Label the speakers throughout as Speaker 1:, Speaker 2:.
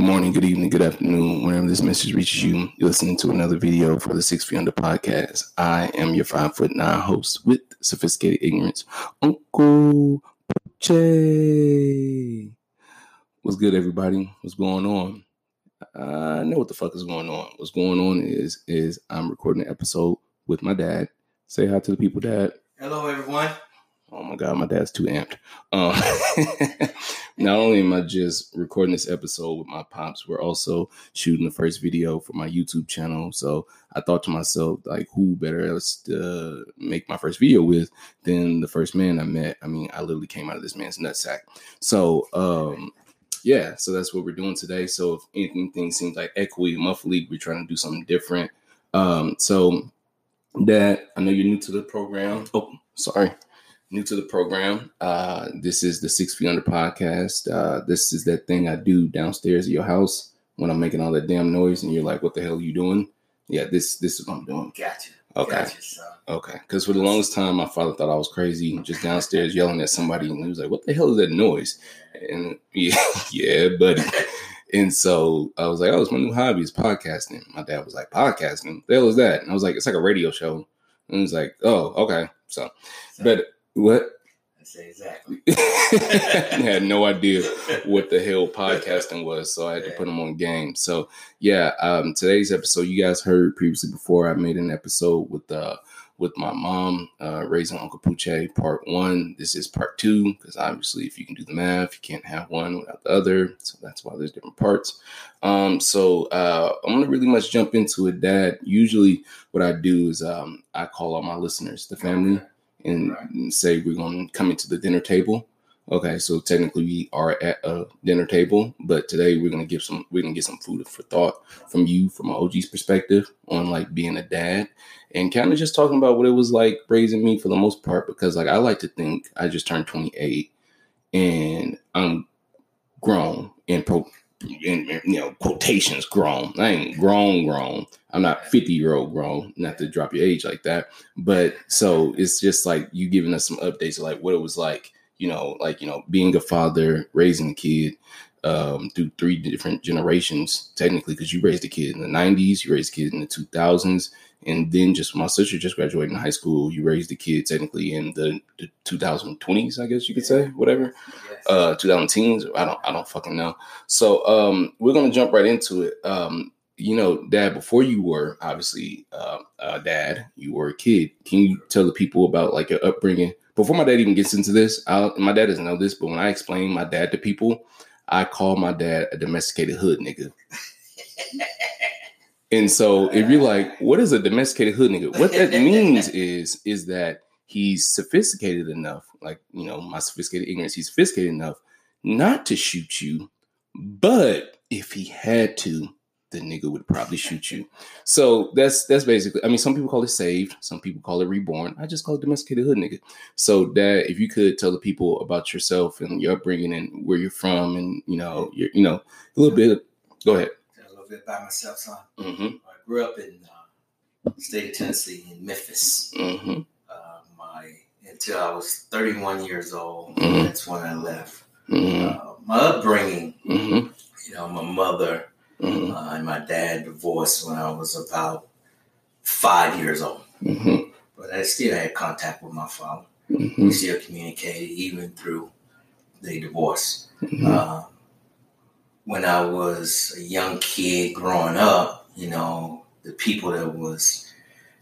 Speaker 1: Good morning, good evening, good afternoon. Whenever this message reaches you, you're listening to another video for the Six Feet Under podcast. I am your five foot nine host with sophisticated ignorance, Uncle Che. What's good, everybody? What's going on? I know what the fuck is going on. What's going on is is I'm recording an episode with my dad. Say hi to the people, Dad.
Speaker 2: Hello, everyone.
Speaker 1: Oh my god, my dad's too amped. Um, not only am I just recording this episode with my pops, we're also shooting the first video for my YouTube channel. So I thought to myself, like, who better else to make my first video with than the first man I met? I mean, I literally came out of this man's nutsack. So um, yeah, so that's what we're doing today. So if anything seems like echoey, muffly, we're trying to do something different. Um, so Dad, I know you're new to the program. Oh, sorry new to the program, uh, this is the Six Feet Under podcast. Uh, this is that thing I do downstairs at your house when I'm making all that damn noise, and you're like, "What the hell are you doing?" Yeah, this this is what I'm doing.
Speaker 2: Gotcha.
Speaker 1: Okay.
Speaker 2: Gotcha,
Speaker 1: okay. Because for the longest time, my father thought I was crazy, just downstairs yelling at somebody, and he was like, "What the hell is that noise?" And yeah, yeah, buddy. And so I was like, "Oh, it's my new hobby is podcasting." My dad was like, "Podcasting? The hell is that?" And I was like, "It's like a radio show." And he was like, "Oh, okay." So, but what?
Speaker 2: I say exactly.
Speaker 1: I had no idea what the hell podcasting was, so I had to put them on game. So yeah, um, today's episode, you guys heard previously before. I made an episode with uh with my mom, uh, raising Uncle Poochie, part one. This is part two because obviously, if you can do the math, you can't have one without the other. So that's why there's different parts. Um, so uh, I'm gonna really much jump into it. Dad, usually what I do is um, I call all my listeners, the family and right. say we're going to come into the dinner table. Okay, so technically we are at a dinner table, but today we're gonna give some we're gonna get some food for thought from you from OG's perspective on like being a dad and kind of just talking about what it was like raising me for the most part because like I like to think I just turned 28 and I'm grown and pro in you know quotations grown. I ain't grown grown. I'm not 50 year old grown. Not to drop your age like that, but so it's just like you giving us some updates of like what it was like. You know, like you know, being a father, raising a kid um, through three different generations, technically, because you raised a kid in the 90s, you raised a kid in the 2000s, and then just my sister just graduated in high school. You raised a kid technically in the, the 2020s, I guess you could say, whatever, uh, 2010s. I don't, I don't fucking know. So um, we're gonna jump right into it. Um, you know, Dad, before you were obviously uh, uh, Dad, you were a kid. Can you tell the people about like your upbringing? Before my dad even gets into this, I'll, my dad doesn't know this, but when I explain my dad to people, I call my dad a domesticated hood nigga. And so if you're like, what is a domesticated hood nigga? What that means is is that he's sophisticated enough, like you know, my sophisticated ignorance, he's sophisticated enough not to shoot you, but if he had to, the nigga would probably shoot you. So that's that's basically. I mean, some people call it saved, some people call it reborn. I just call it domesticated hood nigga. So that if you could tell the people about yourself and your upbringing and where you're from, and you know, you you know, a little bit. Go ahead
Speaker 2: bit by myself, son.
Speaker 1: Mm-hmm.
Speaker 2: I grew up in uh, state of Tennessee in Memphis.
Speaker 1: Mm-hmm.
Speaker 2: Uh, my until I was 31 years old.
Speaker 1: Mhm.
Speaker 2: That's when I left.
Speaker 1: Mm-hmm.
Speaker 2: Uh, my upbringing,
Speaker 1: Mm-hmm.
Speaker 2: you know, my mother
Speaker 1: Mm-hmm.
Speaker 2: uh, and my dad divorced when I was about five years old.
Speaker 1: Mm-hmm.
Speaker 2: But I still had contact with my father.
Speaker 1: Mm-hmm.
Speaker 2: We still communicated even through the divorce.
Speaker 1: Mm-hmm.
Speaker 2: When I was a young kid growing up, you know, the people that was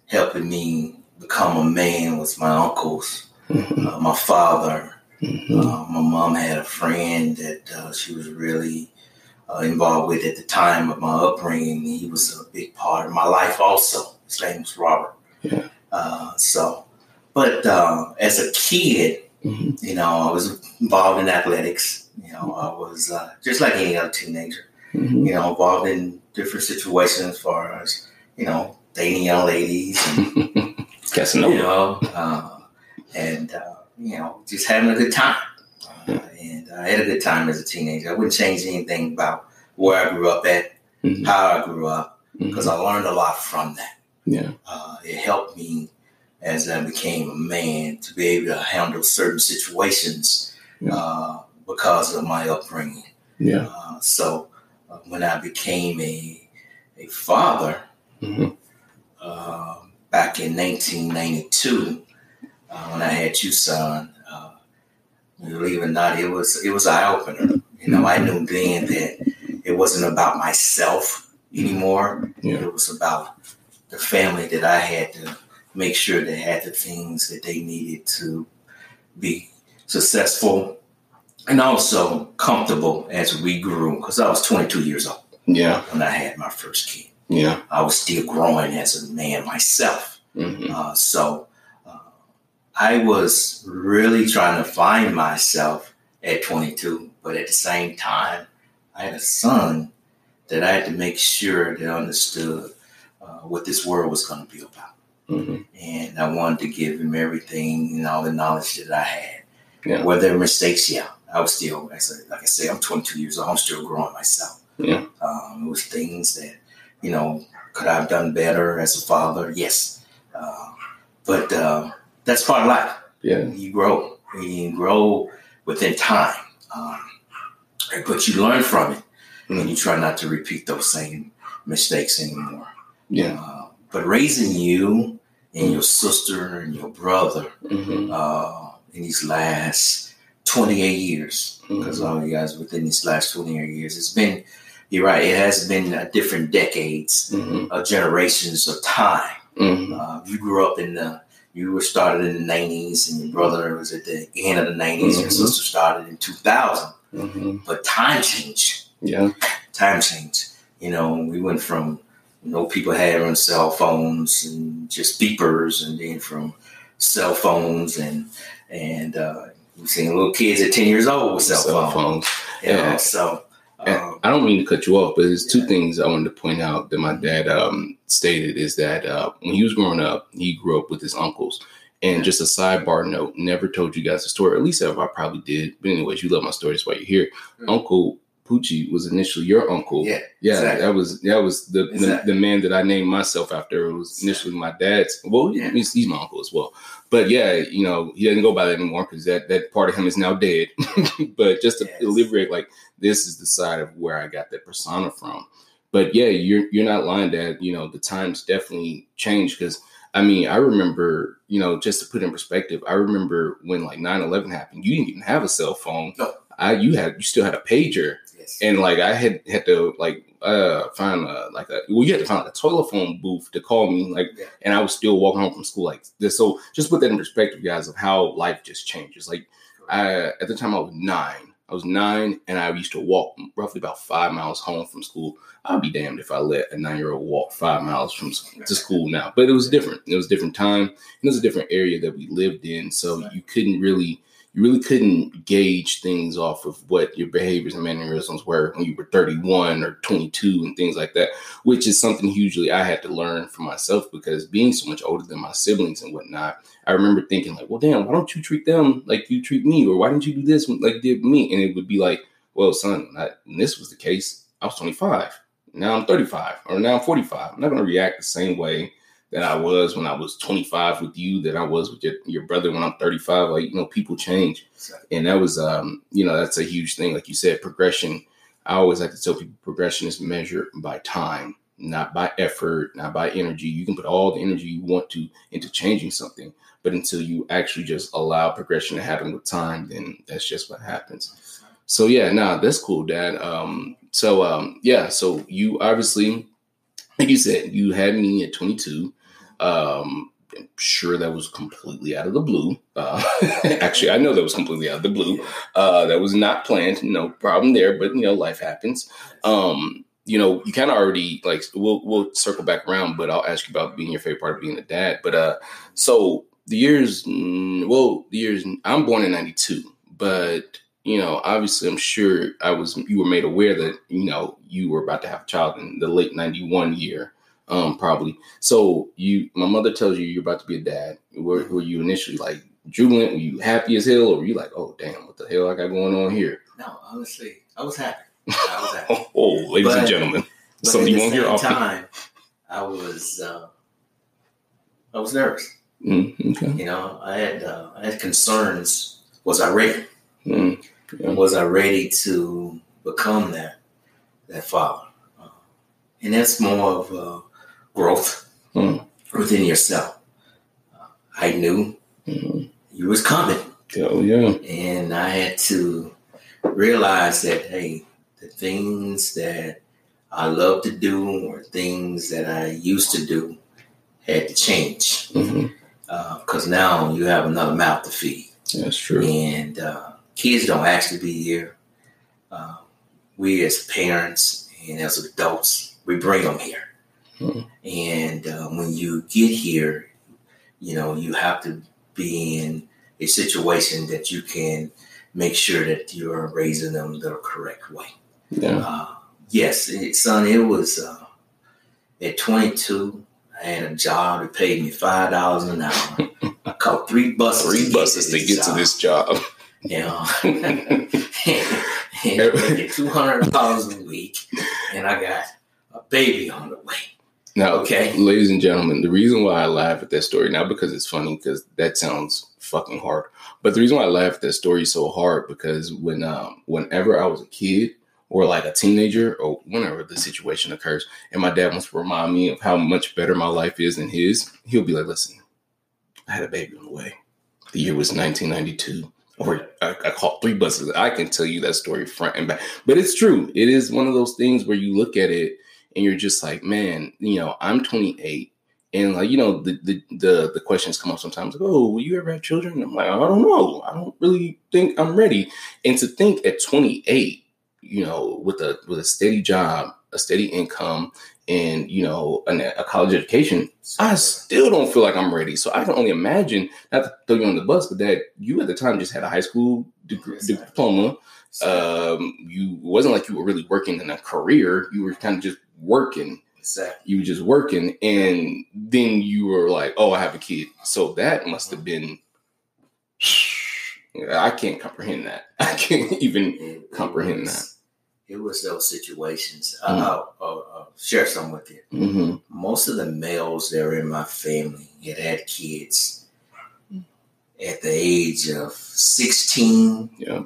Speaker 2: helping me become a man was my uncles,
Speaker 1: Mm-hmm.
Speaker 2: uh, my father.
Speaker 1: Mm-hmm.
Speaker 2: Uh, my mom had a friend that uh, she was really uh, involved with at the time of my upbringing. He was a big part of my life also. His name was Robert.
Speaker 1: Yeah.
Speaker 2: Uh, so, but uh, as a kid,
Speaker 1: Mm-hmm.
Speaker 2: you know, I was involved in athletics. You know, I was uh, just like any other teenager.
Speaker 1: Mm-hmm.
Speaker 2: You know, involved in different situations as far as you know dating young ladies, and,
Speaker 1: Casanova.
Speaker 2: you know, uh, and uh, you know, just having a good time. Uh, and I had a good time as a teenager. I wouldn't change anything about where I grew up at,
Speaker 1: Mhm.
Speaker 2: how I grew up, because I learned a lot from that.
Speaker 1: Yeah.
Speaker 2: Uh, it helped me as I became a man to be able to handle certain situations
Speaker 1: Yeah.
Speaker 2: uh, because of my upbringing.
Speaker 1: Yeah.
Speaker 2: Uh, so uh, when I became a a father
Speaker 1: Mhm.
Speaker 2: uh, back in 1992 uh, when I had you, son. Uh, believe it or not, it was it was eye opener. You know, I knew then that it wasn't about myself anymore.
Speaker 1: Yeah.
Speaker 2: It was about the family that I had to make sure they had the things that they needed to be successful and also comfortable as we grew. Because I was 22 years old
Speaker 1: Yeah.
Speaker 2: when I had my first kid.
Speaker 1: Yeah.
Speaker 2: I was still growing as a man myself.
Speaker 1: Mhm.
Speaker 2: Uh, so uh, I was really trying to find myself at 22, but at the same time, I had a son that I had to make sure that understood uh, what this world was going to be about.
Speaker 1: Mhm.
Speaker 2: And I wanted to give him everything and all the knowledge that I had.
Speaker 1: Yeah.
Speaker 2: Were there mistakes? Yeah. I was still, as I- like I say, I'm 22 years old. I'm still growing myself.
Speaker 1: Yeah.
Speaker 2: Um, it was things that, you know, could I have done better as a father? Yes. Uh, but uh, that's part of life.
Speaker 1: Yeah.
Speaker 2: You grow. You grow within time. Um, but you learn from it. And you try not to repeat those same mistakes anymore.
Speaker 1: Yeah.
Speaker 2: Uh, but raising you and your sister and your brother
Speaker 1: Mhm.
Speaker 2: uh, in these last 28 years, because
Speaker 1: Mhm.
Speaker 2: all you guys within these last 28 years, it's been, you're right, it has been uh, different decades,
Speaker 1: Mhm.
Speaker 2: uh, generations of time.
Speaker 1: Mhm.
Speaker 2: Uh, you grew up in the, you were started in the 90s, and your brother was at the end of the 90s, your
Speaker 1: Mhm.
Speaker 2: sister started in 2000.
Speaker 1: Mhm.
Speaker 2: But time changed
Speaker 1: Yeah.
Speaker 2: time changed. You know, we went from you know people having cell phones and just beepers, and then from cell phones and and uh, we've seen little kids at ten years old with cell,
Speaker 1: Cell
Speaker 2: phones.
Speaker 1: phones.
Speaker 2: You know,
Speaker 1: Yeah.
Speaker 2: so um,
Speaker 1: I don't mean to cut you off, but there's two
Speaker 2: Yeah.
Speaker 1: things I wanted to point out that my dad um, stated is that uh, when he was growing up, he grew up with his uncles. And just a sidebar note, never told you guys the story. At least I probably did. But anyways, you love my stories why you're here.
Speaker 2: Mm.
Speaker 1: Uncle Poochie was initially your uncle.
Speaker 2: yeah,
Speaker 1: Yeah,
Speaker 2: exactly.
Speaker 1: that was that was the,
Speaker 2: Exactly.
Speaker 1: the the man that I named myself after. It was initially my dad's. Well,
Speaker 2: Yeah.
Speaker 1: he's, he's my uncle as well. But yeah, you know, he doesn't go by that anymore because that that part of him is now dead. but just to
Speaker 2: Yes.
Speaker 1: deliberate, like this is the side of where I got that persona from. But yeah, you're you're not lying, Dad. You know, the times definitely changed because I mean, I remember, you know, just to put in perspective, I remember when like 9-11 happened, you didn't even have a cell phone.
Speaker 2: No.
Speaker 1: I you had you still had a pager
Speaker 2: yes.
Speaker 1: and like I had had to like uh find a like a well you had to find like a telephone booth to call me like
Speaker 2: Yeah.
Speaker 1: and I was still walking home from school like this so just put that in perspective guys of how life just changes. Like I at the time I was nine. I was nine and I used to walk roughly about five miles home from school. I'd be damned if I let a nine year old walk five miles from to school now. But it was different. It was a different time it was a different area that we lived in so you couldn't really you really couldn't gauge things off of what your behaviors and mannerisms were when you were 31 or 22 and things like that, which is something hugely I had to learn for myself because being so much older than my siblings and whatnot, I remember thinking like, well, damn, why don't you treat them like you treat me? Or why didn't you do this like did me? And it would be like, well, son, I, this was the case, I was 25. Now I'm 35 or now I'm 45. I'm not going to react the same way that I was when I was 25 with you, that I was with your, your brother when I'm 35. Like, you know, people change. And that was, um, you know, that's a huge thing. Like you said, progression. I always like to tell people progression is measured by time, not by effort, not by energy. You can put all the energy you want to into changing something, but until you actually just allow progression to happen with time, then that's just what happens. So yeah, nah, that's cool, Dad. Um, so um, yeah, so you obviously, like you said, you had me at 22. Um, I'm sure that was completely out of the blue. Uh, actually, I know that was completely out of the blue. Uh, that was not planned. No problem there, but you know, life happens. Um, you know, you kind of already like we'll we'll circle back around, but I'll ask you about being your favorite part of being a dad. But uh, so the years, mm, well, the years I'm born in '92, but you know, obviously, I'm sure I was you were made aware that you know you were about to have a child in the late '91 year, um, probably. So you, my mother tells you you're about to be a dad. Were, were you initially like jubilant? Were you happy as hell, or were you like, oh damn, what the hell I got going on here?
Speaker 2: No, honestly, I was happy. I was happy.
Speaker 1: Oh, oh ladies and gentlemen,
Speaker 2: But
Speaker 1: something you won't hear often.
Speaker 2: time, I was uh, I was nervous.
Speaker 1: Mm, okay.
Speaker 2: You know, I had uh, I had concerns. Was I ready?
Speaker 1: Mm, Yeah.
Speaker 2: Was I ready to become that? that father. Uh, and that's more of uh, growth
Speaker 1: Mm.
Speaker 2: within yourself. Uh, I knew
Speaker 1: Mhm.
Speaker 2: you was coming,
Speaker 1: Oh yeah.
Speaker 2: and I had to realize that hey, the things that I love to do or things that I used to do had to change
Speaker 1: hmm
Speaker 2: because now you have another mouth to feed.
Speaker 1: That's true.
Speaker 2: and uh, kids don't actually be here. Uh, we as parents and as adults, we bring them here.
Speaker 1: Mhm.
Speaker 2: And uh, when you get here, you know you have to be in a situation that you can make sure that you're raising them the correct way.
Speaker 1: Yeah.
Speaker 2: Uh, yes, it, son, it was uh, at 22. I had a job that paid me five dollars an hour. I caught three buses.
Speaker 1: Three
Speaker 2: to
Speaker 1: buses to get to this job.
Speaker 2: you know, and making two hundred dollars a week, and I got a baby on the way.
Speaker 1: Now,
Speaker 2: Okay.
Speaker 1: ladies and gentlemen, the reason why I laugh at that story, not because it's funny, because that sounds fucking hard, but the reason why I laugh at that story so hard because when um whenever I was a kid or like a teenager or whenever the situation occurs, and my dad wants to remind me of how much better my life is than his, he'll be like, "Listen, I had a baby on the way. The year was 1992." Or I, I caught three buses. I can tell you that story front and back, but it's true. It is one of those things where you look at it and you're just like, man, you know, I'm 28, and like, you know, the the the, the questions come up sometimes, like, oh, will you ever have children? And I'm like, I don't know. I don't really think I'm ready. And to think at 28, you know, with a with a steady job, a steady income, and you know, an, a college education, I still don't feel like I'm ready. So I can only imagine, not to throw you on the bus, but that you at the time just had a high school degree, diploma. Um, you it wasn't like you were really working in a career. You were kind of just working.
Speaker 2: exactly.
Speaker 1: You were just working, and then you were like, "Oh, I have a kid." So that must have been. I can't comprehend that. I can't even
Speaker 2: It- it
Speaker 1: comprehend
Speaker 2: was- It was those situations.
Speaker 1: Mm.
Speaker 2: I'll, I'll, I'll share some with you.
Speaker 1: hmm
Speaker 2: Most of the males that were in my family had had kids at the age of 16
Speaker 1: Yeah.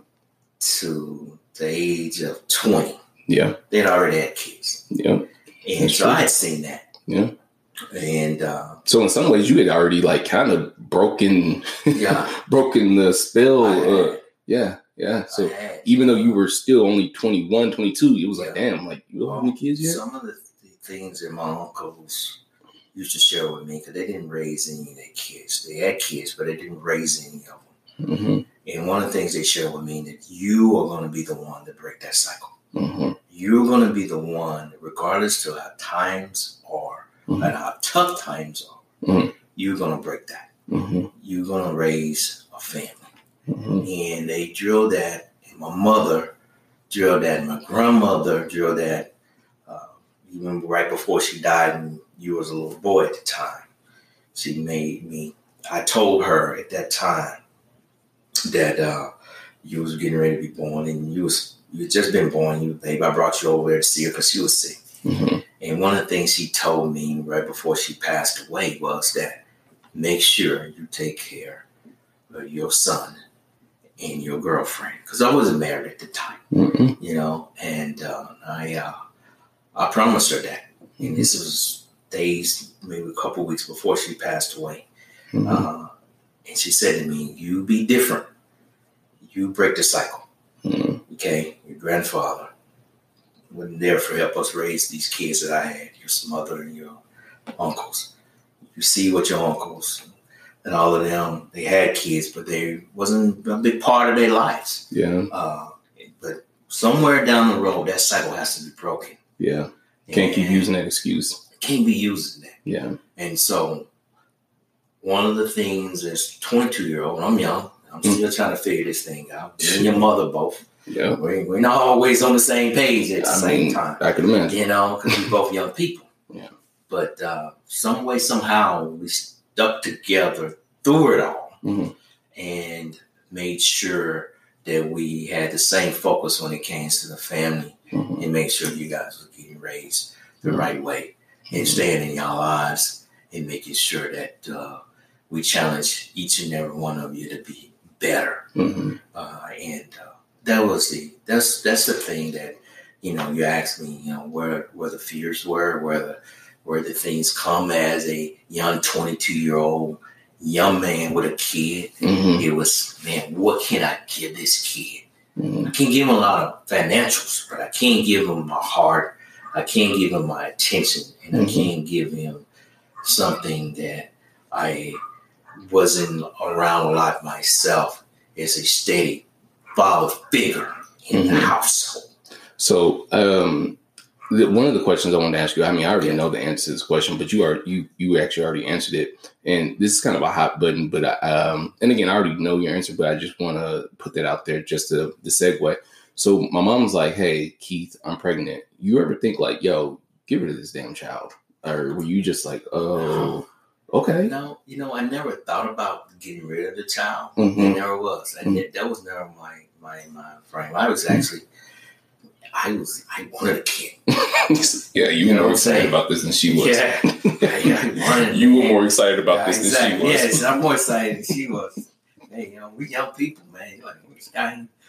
Speaker 2: To the age of 20.
Speaker 1: Yeah.
Speaker 2: They'd already had kids.
Speaker 1: Yeah.
Speaker 2: And
Speaker 1: That's
Speaker 2: so
Speaker 1: true.
Speaker 2: I had seen that.
Speaker 1: Yeah.
Speaker 2: And uh,
Speaker 1: So in some ways, you had already like kind of broken,
Speaker 2: yeah,
Speaker 1: broken the spell. Uh, yeah. Yeah. So even though you were still only 21, 22, it was like, damn, like you don't have any kids yet?
Speaker 2: Some of the, things that my uncles used to share with me, because they didn't raise any of their kids. They had kids, but they didn't raise any of them.
Speaker 1: hmm
Speaker 2: And one of the things they shared with me that you are going to be the one to break that cycle.
Speaker 1: hmm
Speaker 2: You're going to be the one, regardless to how times are
Speaker 1: Mhm.
Speaker 2: and how tough times are.
Speaker 1: Mhm.
Speaker 2: You're going to break that.
Speaker 1: hmm
Speaker 2: You're going to raise a family.
Speaker 1: hmm
Speaker 2: and they drilled that. And my mother drilled that. And my grandmother drilled that. Uh, you remember right before she died, and you was a little boy at the time. She made me. I told her at that time that uh, you was getting ready to be born, and you was you just been born. You baby, I brought you over there to see her because she was sick.
Speaker 1: hmm
Speaker 2: And one of the things she told me right before she passed away was that make sure you take care of your son and your girlfriend. Because I wasn't married at the time,
Speaker 1: hmm
Speaker 2: you know, and uh, I uh, I promised her that. And this was days, maybe a couple weeks before she passed away.
Speaker 1: hmm
Speaker 2: Uh, and she said to me, You be different. You break the cycle.
Speaker 1: hmm
Speaker 2: Okay, your grandfather wasn't there for help us raise these kids that I had, your mother and your uncles. You see what your uncles and all of them, they had kids, but they wasn't a big part of their lives.
Speaker 1: Yeah.
Speaker 2: Uh, but somewhere down the road, that cycle has to be broken.
Speaker 1: Yeah. Can't keep using that excuse.
Speaker 2: Can't be using that.
Speaker 1: Yeah.
Speaker 2: And so, one of the things as 22 year old, I'm young. I'm
Speaker 1: Mm.
Speaker 2: still trying to figure this thing out. Me and your mother both.
Speaker 1: Yeah.
Speaker 2: We, we're not always on the same page at the
Speaker 1: I
Speaker 2: same
Speaker 1: mean,
Speaker 2: time,
Speaker 1: I can imagine.
Speaker 2: you know, because we're both young people.
Speaker 1: Yeah.
Speaker 2: But uh, some way, somehow, we stuck together through it all
Speaker 1: hmm
Speaker 2: and made sure that we had the same focus when it came to the family
Speaker 1: hmm
Speaker 2: and make sure you guys were getting raised the
Speaker 1: Mhm.
Speaker 2: right way and staying in your lives and making sure that uh, we challenge each and every one of you to be better
Speaker 1: hmm
Speaker 2: uh, and uh, that was the that's that's the thing that you know, you asked me, you know, where where the fears were, where the where the things come as a young 22 year old young man with a kid.
Speaker 1: Mhm.
Speaker 2: It was, man, what can I give this kid?
Speaker 1: Mhm.
Speaker 2: I can't give him a lot of financials, but I can't give him my heart. I can't give him my attention, and I
Speaker 1: Mhm.
Speaker 2: can't give him something that I wasn't around a lot myself as a steady father figure in the
Speaker 1: Mhm.
Speaker 2: household.
Speaker 1: So, um, the, one of the questions I wanted to ask you, I mean, I already know the answer to this question, but you are you you actually already answered it, and this is kind of a hot button. But I, um, and again, I already know your answer, but I just want to put that out there just to the segue. So, my mom's like, "Hey, Keith, I'm pregnant. You ever think like, yo, get rid of this damn child?" Or were you just like, "Oh, okay,
Speaker 2: No, you know, I never thought about getting rid of the child.
Speaker 1: Mhm.
Speaker 2: It never was. I,
Speaker 1: Mhm.
Speaker 2: that was never my my my frame. I was actually, I was, I wanted a kid.
Speaker 1: yeah, you,
Speaker 2: You
Speaker 1: were
Speaker 2: know
Speaker 1: more excited about this than she was.
Speaker 2: Yeah, yeah, yeah, I
Speaker 1: you were more excited about
Speaker 2: Yeah,
Speaker 1: this than she was.
Speaker 2: Yes, I'm more excited than she was. Hey, you know, we young people, man. Like,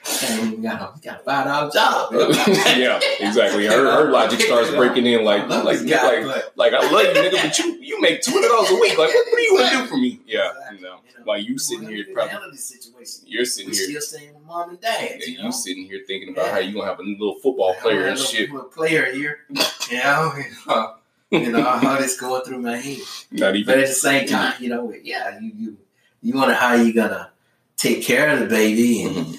Speaker 2: this guy ain't, ain't even got a, got a five dollar job.
Speaker 1: yeah, exactly. Her, her logic starts breaking in like,
Speaker 2: I love
Speaker 1: like,
Speaker 2: guy,
Speaker 1: like, like, I love you, nigga, but you, you make two hundred dollars a week. Like, what, what do you want to do for me? Yeah, you know, while you sitting here, probably,
Speaker 2: situation.
Speaker 1: you're sitting
Speaker 2: We
Speaker 1: here,
Speaker 2: still staying with mom and dad.
Speaker 1: yeah,
Speaker 2: you
Speaker 1: you
Speaker 2: know?
Speaker 1: sitting here thinking about how you gonna have a little football player and shit.
Speaker 2: A player here, you know, you know, you know how this going through my head.
Speaker 1: Not
Speaker 2: But
Speaker 1: even.
Speaker 2: at the same time, you know, yeah, you you you wonder how you gonna take care of the baby, and
Speaker 1: Mhm.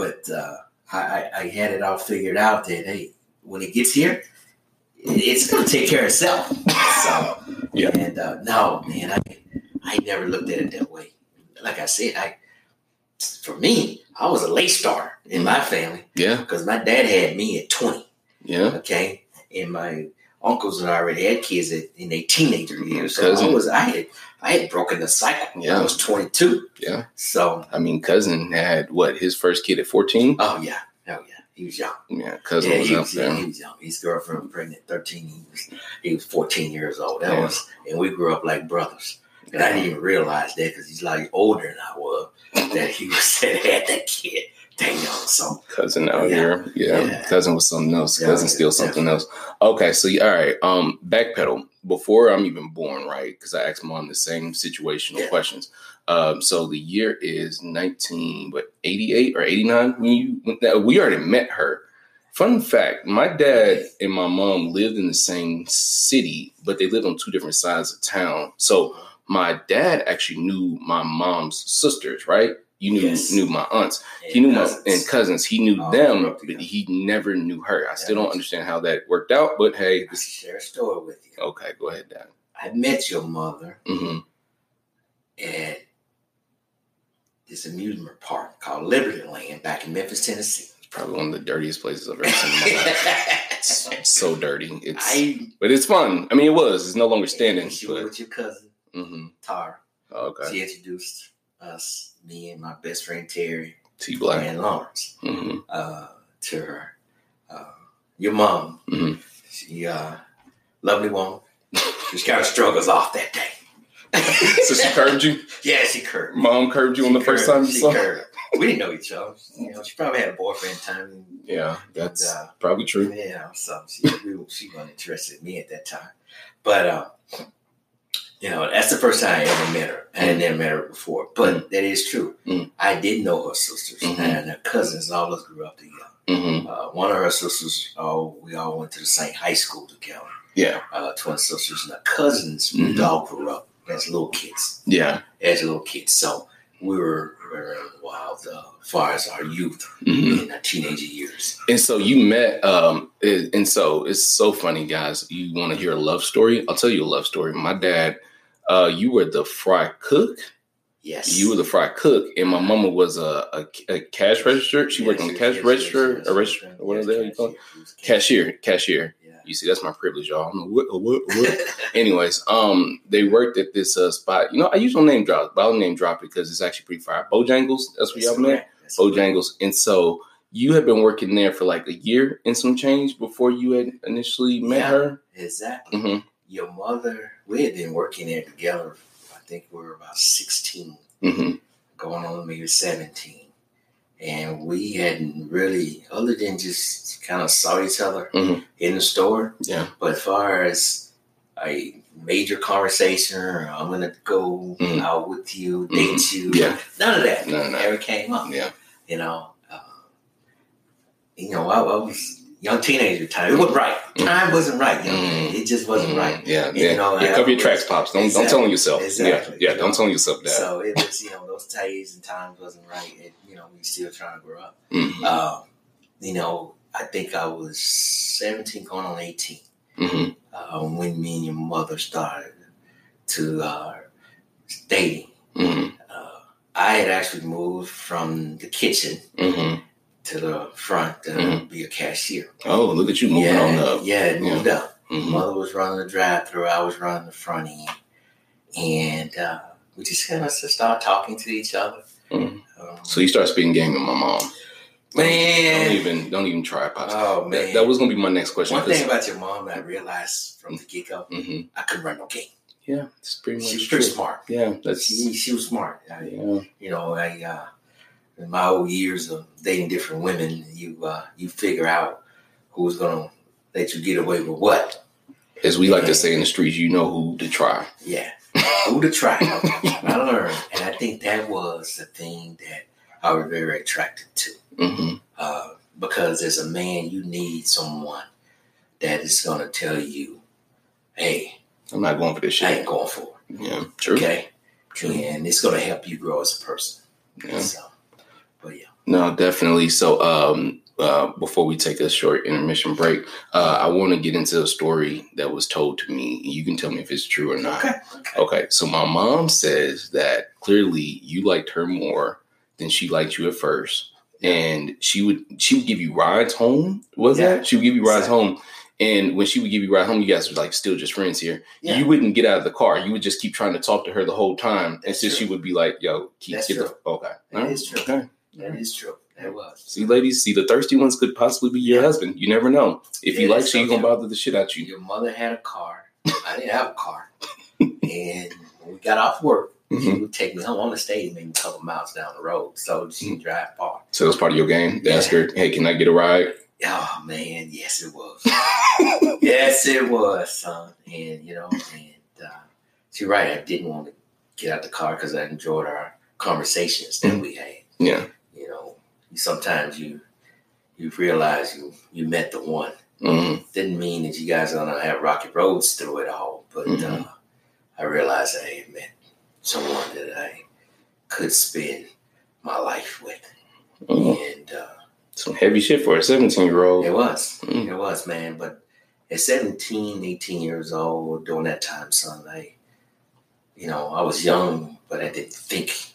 Speaker 2: But uh, I I had it all figured out that hey, when it gets here, it's gonna take care of itself. So
Speaker 1: Yeah.
Speaker 2: and uh, no, man, I I never looked at it that way. Like I said, I for me, I was a late starter in my family
Speaker 1: Yeah,
Speaker 2: because my dad had me at twenty.
Speaker 1: yeah.
Speaker 2: Okay, and my uncles had already had kids at, in their teenager years. So I was I had I had broken the cycle. when
Speaker 1: Yeah.
Speaker 2: I was twenty two.
Speaker 1: Yeah.
Speaker 2: So
Speaker 1: I mean, cousin had what his first kid at fourteen.
Speaker 2: oh yeah, oh yeah, he was young.
Speaker 1: Yeah, cousin
Speaker 2: yeah,
Speaker 1: was
Speaker 2: he was, yeah, he was young. His girlfriend was pregnant thirteen. He was he was fourteen years old. That
Speaker 1: Yeah.
Speaker 2: was and we grew up like brothers. And I didn't even realize that because he's like older than I was. That he was that had that kid. Dang on, so
Speaker 1: cousin out
Speaker 2: Yeah.
Speaker 1: here. Yeah.
Speaker 2: Yeah.
Speaker 1: cousin was something else. Cousin still something else. Okay, so all right. Um, backpedal before I'm even born, right? Because I asked mom the same situational questions. Um, so the year is 19, what 88 or 89 when you when, we already met her. Fun fact: My dad and my mom lived in the same city, but they lived on two different sides of town. So my dad actually knew my mom's sisters, right? You knew
Speaker 2: Yes.
Speaker 1: knew my aunts he knew
Speaker 2: cousins.
Speaker 1: my and cousins. He knew
Speaker 2: Oh,
Speaker 1: them, but he never knew her. I still don't understand how that worked out. But hey, this,
Speaker 2: share a story with you.
Speaker 1: okay, go ahead, Dad.
Speaker 2: I met your mother
Speaker 1: hmm
Speaker 2: at this amusement park called Liberty Land back in Memphis, Tennessee.
Speaker 1: Probably one of the dirtiest places I've ever seen in my life. It's, so dirty. It's
Speaker 2: I
Speaker 1: but it's fun. I mean, it was. It's no longer standing.
Speaker 2: She was with your cousin
Speaker 1: hmm
Speaker 2: Tara.
Speaker 1: okay,
Speaker 2: She introduced us, me and my best friend Terry
Speaker 1: T Black.
Speaker 2: and Lawrence,
Speaker 1: hmm
Speaker 2: uh, to her. Uh, your mom,
Speaker 1: Mhm.
Speaker 2: she uh, lovely woman. She kind of struggles off that day.
Speaker 1: so she curved you.
Speaker 2: Yeah, she curved.
Speaker 1: Mom curved you on the
Speaker 2: She
Speaker 1: first time you
Speaker 2: She
Speaker 1: saw. her?
Speaker 2: We didn't know each other. You know, she probably had a boyfriend time.
Speaker 1: Yeah, that's
Speaker 2: And, uh,
Speaker 1: probably true.
Speaker 2: Yeah, so she, we, she wasn't interested in me at that time. But, uh, you know, that's the first time I ever met her. I had never met her before. But that is true.
Speaker 1: Mm.
Speaker 2: I did know her sisters
Speaker 1: Mhm.
Speaker 2: and her cousins. All of us grew up together.
Speaker 1: hmm
Speaker 2: Uh, one of her sisters, oh, we all went to the same high school together.
Speaker 1: Yeah,
Speaker 2: Uh, twin sisters. And her cousins, we all grew up as little kids.
Speaker 1: yeah.
Speaker 2: As little kids. So we were very wild uh, as far as our youth
Speaker 1: hmm
Speaker 2: in our teenager years.
Speaker 1: And so you met, um, and so it's so funny, guys. You want to hear a love story? I'll tell you a love story. My dad, uh, you were the fry cook.
Speaker 2: Yes.
Speaker 1: You were the fry cook, and my mama was a, a, a cash register. She worked on the cash register, a register, or whatever the hell you call it. Cashier, cashier.
Speaker 2: Yeah.
Speaker 1: You see, that's my privilege, y'all. What, what, what? Anyways, um, they worked at this uh, spot. You know, I no name drop, but I'll name drop it because it's actually pretty fire. Bojangles, that's what y'all met. Bojangles. And so you had been working there for like a year and some change before you had initially met
Speaker 2: Yeah.
Speaker 1: her.
Speaker 2: Exactly.
Speaker 1: hmm
Speaker 2: Your mother, we had been working there together. I think we were about sixteen,
Speaker 1: hmm
Speaker 2: going on maybe seventeen, and we hadn't really, other than just kind of saw each other
Speaker 1: Mhm.
Speaker 2: in the store.
Speaker 1: Yeah.
Speaker 2: But as far as a major conversation, or I'm gonna go
Speaker 1: Mhm.
Speaker 2: out with you, date you,
Speaker 1: Yeah.
Speaker 2: none of that
Speaker 1: of that.
Speaker 2: ever came up.
Speaker 1: Yeah.
Speaker 2: You know, uh, you know, I, I was young teenager time. It wasn't right. Time wasn't right. You know,
Speaker 1: Mhm.
Speaker 2: it just wasn't
Speaker 1: Mhm.
Speaker 2: right.
Speaker 1: Yeah,
Speaker 2: And,
Speaker 1: yeah.
Speaker 2: you know,
Speaker 1: yeah cover your tracks, pops. Don't don't tell on yourself.
Speaker 2: Exactly.
Speaker 1: Yeah, yeah. Don't tell on yourself that.
Speaker 2: So it was, you know, those days and times wasn't right. You know, we still trying to grow up.
Speaker 1: Mhm.
Speaker 2: Um, you know, I think I was 17 going on 18
Speaker 1: Mhm.
Speaker 2: uh, when me and your mother started to uh, dating.
Speaker 1: Mhm.
Speaker 2: Uh, I had actually moved from the kitchen
Speaker 1: Mhm.
Speaker 2: To the front to
Speaker 1: Mhm.
Speaker 2: be a cashier.
Speaker 1: Oh, look at you moving
Speaker 2: yeah,
Speaker 1: on up.
Speaker 2: Yeah, it moved up.
Speaker 1: Mhm.
Speaker 2: Mother was running the drive through, I was running the front end. And uh, we just kind of started talking to each other.
Speaker 1: Mhm.
Speaker 2: Um,
Speaker 1: So you start speaking game with my mom.
Speaker 2: Man, Don't
Speaker 1: even don't even try, pops.
Speaker 2: oh man.
Speaker 1: That, that was gonna be my next question.
Speaker 2: One thing about your mom that I realized from the get go,
Speaker 1: hmm
Speaker 2: I couldn't run no game.
Speaker 1: Yeah, it's pretty much
Speaker 2: She was
Speaker 1: true.
Speaker 2: pretty smart.
Speaker 1: Yeah, that's
Speaker 2: She, she was smart. I,
Speaker 1: yeah.
Speaker 2: you know, I uh, in my old years of dating different women, you uh, you figure out who's gonna let you get away with what.
Speaker 1: As we like to say in the streets, you know who to try.
Speaker 2: Yeah, who to try. I learned, and I think that was the thing that I was very attracted to.
Speaker 1: hmm
Speaker 2: Uh, because as a man, you need someone that is gonna tell you, "Hey,
Speaker 1: I'm not going for this shit.
Speaker 2: I ain't going for it."
Speaker 1: Yeah, true.
Speaker 2: Okay,
Speaker 1: True.
Speaker 2: and it's gonna help you grow as a person.
Speaker 1: Yeah.
Speaker 2: So, but yeah.
Speaker 1: No, definitely. So, um, uh, before we take a short intermission break, uh, I want to get into a story that was told to me. You can tell me if it's true or not.
Speaker 2: Okay. Okay.
Speaker 1: Okay, so my mom says that clearly you liked her more than she liked you at first, and she would she would give you rides home. Was
Speaker 2: Yeah.
Speaker 1: that she would give you rides
Speaker 2: Exactly.
Speaker 1: home? And when she would give you ride home, you guys were like still just friends here.
Speaker 2: Yeah.
Speaker 1: You wouldn't get out of the car. You would just keep trying to talk to her the whole time, and
Speaker 2: That's
Speaker 1: so she would be like, "Yo, keep
Speaker 2: That's
Speaker 1: get the okay."
Speaker 2: That
Speaker 1: All right,
Speaker 2: is true.
Speaker 1: Okay.
Speaker 2: That is true. That was.
Speaker 1: See, ladies, see the thirsty ones could possibly be your
Speaker 2: Yeah.
Speaker 1: husband. You never know. If he
Speaker 2: Yeah,
Speaker 1: likes you,
Speaker 2: so
Speaker 1: he gonna bother the shit out you.
Speaker 2: Your mother had a car. I didn't have a car. and when we got off work, she
Speaker 1: Mhm.
Speaker 2: would take me home on the stage, maybe a couple miles down the road. So she would drive far.
Speaker 1: So that's part of your game. To
Speaker 2: Yeah.
Speaker 1: ask her, "Hey, can I get a ride?"
Speaker 2: Oh man, yes it was. yes it was, son. And you know, and uh, she's right. I didn't want to get out the car because I enjoyed our conversations that
Speaker 1: Mhm.
Speaker 2: we had.
Speaker 1: Yeah.
Speaker 2: Sometimes you you realize you you met the one.
Speaker 1: Mhm.
Speaker 2: didn't mean that you guys are gonna have rocky roads through it all, but
Speaker 1: Mhm.
Speaker 2: uh, I realized I had met someone that I could spend my life with,
Speaker 1: Mhm.
Speaker 2: and uh,
Speaker 1: Some heavy shit for a 17 year old.
Speaker 2: it was,
Speaker 1: Mm.
Speaker 2: it was, man. But at 17, 18 years old, during that time, son, I, you know, I was young, but I didn't think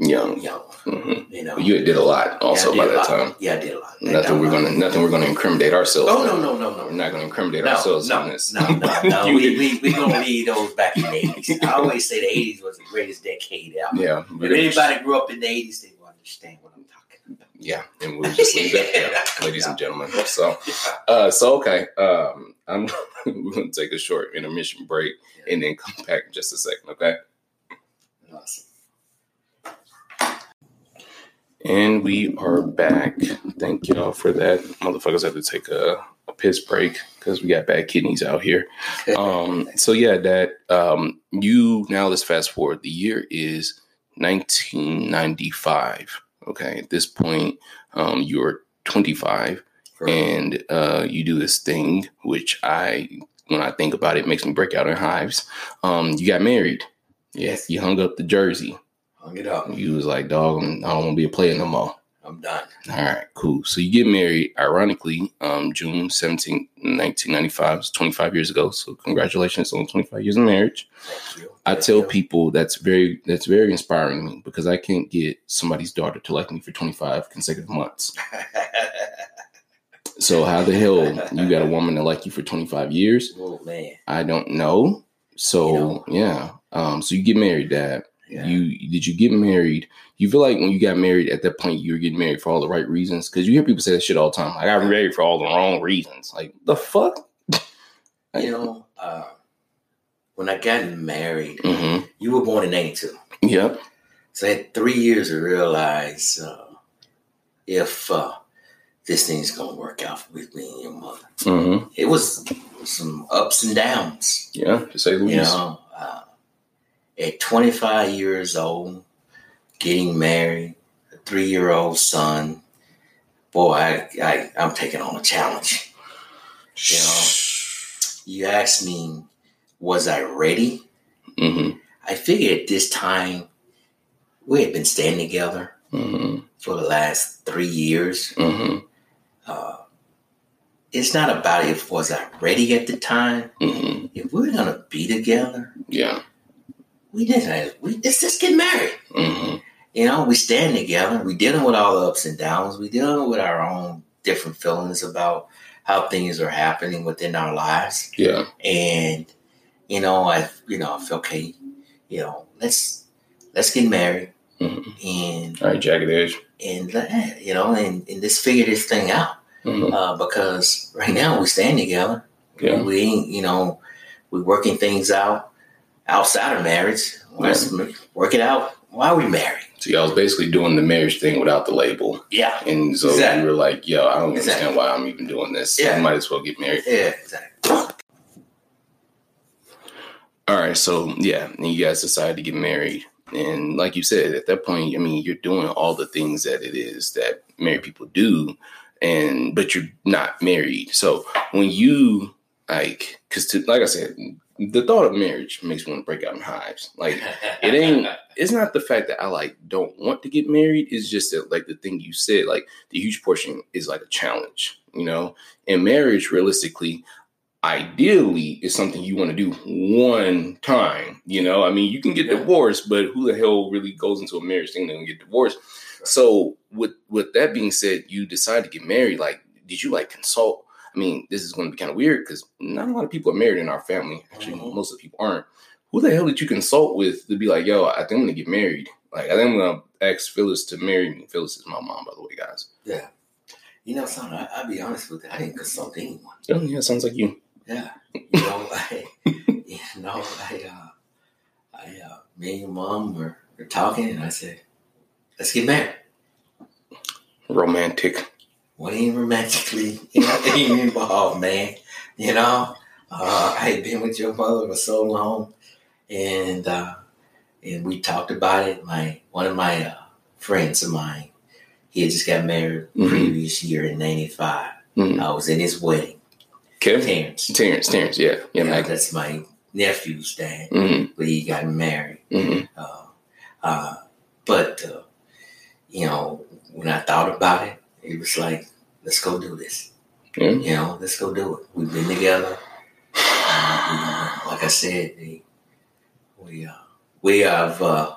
Speaker 1: Young.
Speaker 2: young,
Speaker 1: hmm
Speaker 2: you know.
Speaker 1: You did a lot also
Speaker 2: Yeah,
Speaker 1: by that time.
Speaker 2: Yeah, I did a lot.
Speaker 1: Nothing we're gonna nothing we're gonna incriminate ourselves.
Speaker 2: Oh no, no, no, no.
Speaker 1: We're not gonna incriminate
Speaker 2: No,
Speaker 1: ourselves
Speaker 2: no,
Speaker 1: on this.
Speaker 2: no, no, no. We, we, we gonna leave those back in the eighties. I always say the eighties was the greatest decade out.
Speaker 1: yeah.
Speaker 2: If anybody grew up in the eighties, they will understand what I'm talking about.
Speaker 1: Yeah, and we'll just leave that there, ladies and gentlemen. So uh so okay. Um I'm we're gonna take a short intermission break and then come back in just a second, okay?
Speaker 2: Awesome.
Speaker 1: And we are back. Thank y'all for that. Motherfuckers had to take a, a piss break because we got bad kidneys out here. Um, so yeah, that um, you now let's fast forward. The year is 1995. Okay, at this point, um, you're 25, and uh, you do this thing which I, when I think about it, makes me break out in hives. Um, you got married. Yeah,
Speaker 2: Yes.
Speaker 1: you hung up the jersey.
Speaker 2: Hung it up.
Speaker 1: You was like, dog, I'm- don't want to be a player no more.
Speaker 2: I'm done.
Speaker 1: All right, cool. So you get married, ironically, um, June 17, 1995. It's 25 years ago. So congratulations on 25 years of marriage.
Speaker 2: Thank you.
Speaker 1: I
Speaker 2: Thank
Speaker 1: tell
Speaker 2: you.
Speaker 1: people that's very that's very inspiring me because I can't get somebody's daughter to like me for 25 consecutive months. So how the hell you got a woman to like you for 25 years?
Speaker 2: oh man.
Speaker 1: I don't know. So
Speaker 2: You know.
Speaker 1: yeah. Um, so you get married, Dad.
Speaker 2: Yeah.
Speaker 1: You did you get married? You feel like when you got married at that point you were getting married for all the right reasons? Because you hear people say that shit all the time. I got married for all the wrong reasons. Like the fuck?
Speaker 2: you know, uh, when I got married,
Speaker 1: Mm-hmm.
Speaker 2: you were born in '92,
Speaker 1: Yep.
Speaker 2: so I had three years to realize uh, if uh, this thing's gonna work out with me and your mother.
Speaker 1: Mm-hmm.
Speaker 2: It was some ups and downs.
Speaker 1: Yeah, to say the
Speaker 2: You
Speaker 1: least.
Speaker 2: know, uh, at 25 years old, getting married, a three-year-old son. Boy, I, I I'm taking on a challenge. You know, you asked me, was I ready?
Speaker 1: Mm-hmm.
Speaker 2: I figured at this time we had been staying together
Speaker 1: Mm-hmm.
Speaker 2: for the last three years.
Speaker 1: Mm-hmm.
Speaker 2: Uh, it's not about if was I ready at the time.
Speaker 1: Mm-hmm.
Speaker 2: If we're gonna be together,
Speaker 1: Yeah.
Speaker 2: We didn't. We let's just get married.
Speaker 1: Mm-hmm.
Speaker 2: You know, we stand together. We dealing with all the ups and downs. We dealing with our own different feelings about how things are happening within our lives.
Speaker 1: Yeah.
Speaker 2: And you know, I you know I feel okay. You know, let's let's get married
Speaker 1: Mhm.
Speaker 2: and
Speaker 1: All right, jagged edge.
Speaker 2: and uh, you know and, and let's figure this thing out.
Speaker 1: Mm-hmm.
Speaker 2: uh, because right now we stand together.
Speaker 1: Yeah.
Speaker 2: We ain't, you know, we working things out outside of marriage. Let's work it out while we married.
Speaker 1: So y'all was basically doing the marriage thing without the label.
Speaker 2: Yeah,
Speaker 1: And so
Speaker 2: Exactly.
Speaker 1: you were like, yo, I don't
Speaker 2: Exactly.
Speaker 1: understand why I'm even doing this.
Speaker 2: Yeah.
Speaker 1: I might as well get married.
Speaker 2: yeah, exactly.
Speaker 1: All right, so yeah, and you guys decided to get married. And like you said, at that point, I mean, you're doing all the things that it is that married people do, and but you're not married. So when you like, because like I said, the thought of marriage makes me want to break out in hives. Like it ain't it's not the fact that I like don't want to get married. It's just that like the thing you said, like the huge portion is like a challenge, you know. And marriage, realistically, ideally, is something you want to do one time. You know, I mean, you can get
Speaker 2: Yeah.
Speaker 1: divorced, but who the hell really goes into a marriage thing and get divorced? So with with that being said, you decide to get married. Like, did you like consult? I mean, this is going to be kind of weird because not a lot of people are married in our family. Actually,
Speaker 2: Mhm.
Speaker 1: most of the people aren't who the hell did you consult with to be like, yo, I think I'm gonna get married? Like, I think I'm gonna ask Phyllis to marry me. Phyllis is my mom, by the way, guys.
Speaker 2: Yeah. You know, son, I, I'll be honest with you. I didn't consult anyone.
Speaker 1: Oh, yeah, sounds like you.
Speaker 2: Yeah. You know, I, you know, I, uh, I, uh, me and your mom were, were talking, and I said, let's get married.
Speaker 1: Romantic.
Speaker 2: What ain't romantically you know, ain't involved, man. You know, uh, I had been with your mother for so long, and uh, and we talked about it. My one of my uh, friends of mine, he had just got married
Speaker 1: Mhm.
Speaker 2: previous year in '95.
Speaker 1: Mhm.
Speaker 2: I was in his wedding? Terrence.
Speaker 1: Terrence, Terrence, yeah. Yeah,
Speaker 2: Yeah, that's my nephew's dad,
Speaker 1: Mm-hmm.
Speaker 2: but he got married.
Speaker 1: Mm-hmm.
Speaker 2: Uh, uh, but uh, you know, when I thought about it, it was like, let's go do this.
Speaker 1: Yeah.
Speaker 2: You know, let's go do it. We've been together. Uh, we, like I said, we we, uh, we have uh,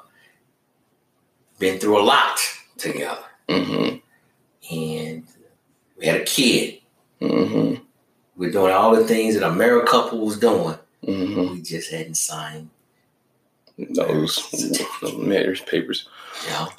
Speaker 2: been through a lot together,
Speaker 1: Mm-hmm.
Speaker 2: and we had a kid.
Speaker 1: Mm-hmm.
Speaker 2: We're doing all the things that a married couple was doing.
Speaker 1: Mm-hmm.
Speaker 2: We just hadn't signed.
Speaker 1: Those, marriage papers.
Speaker 2: Know,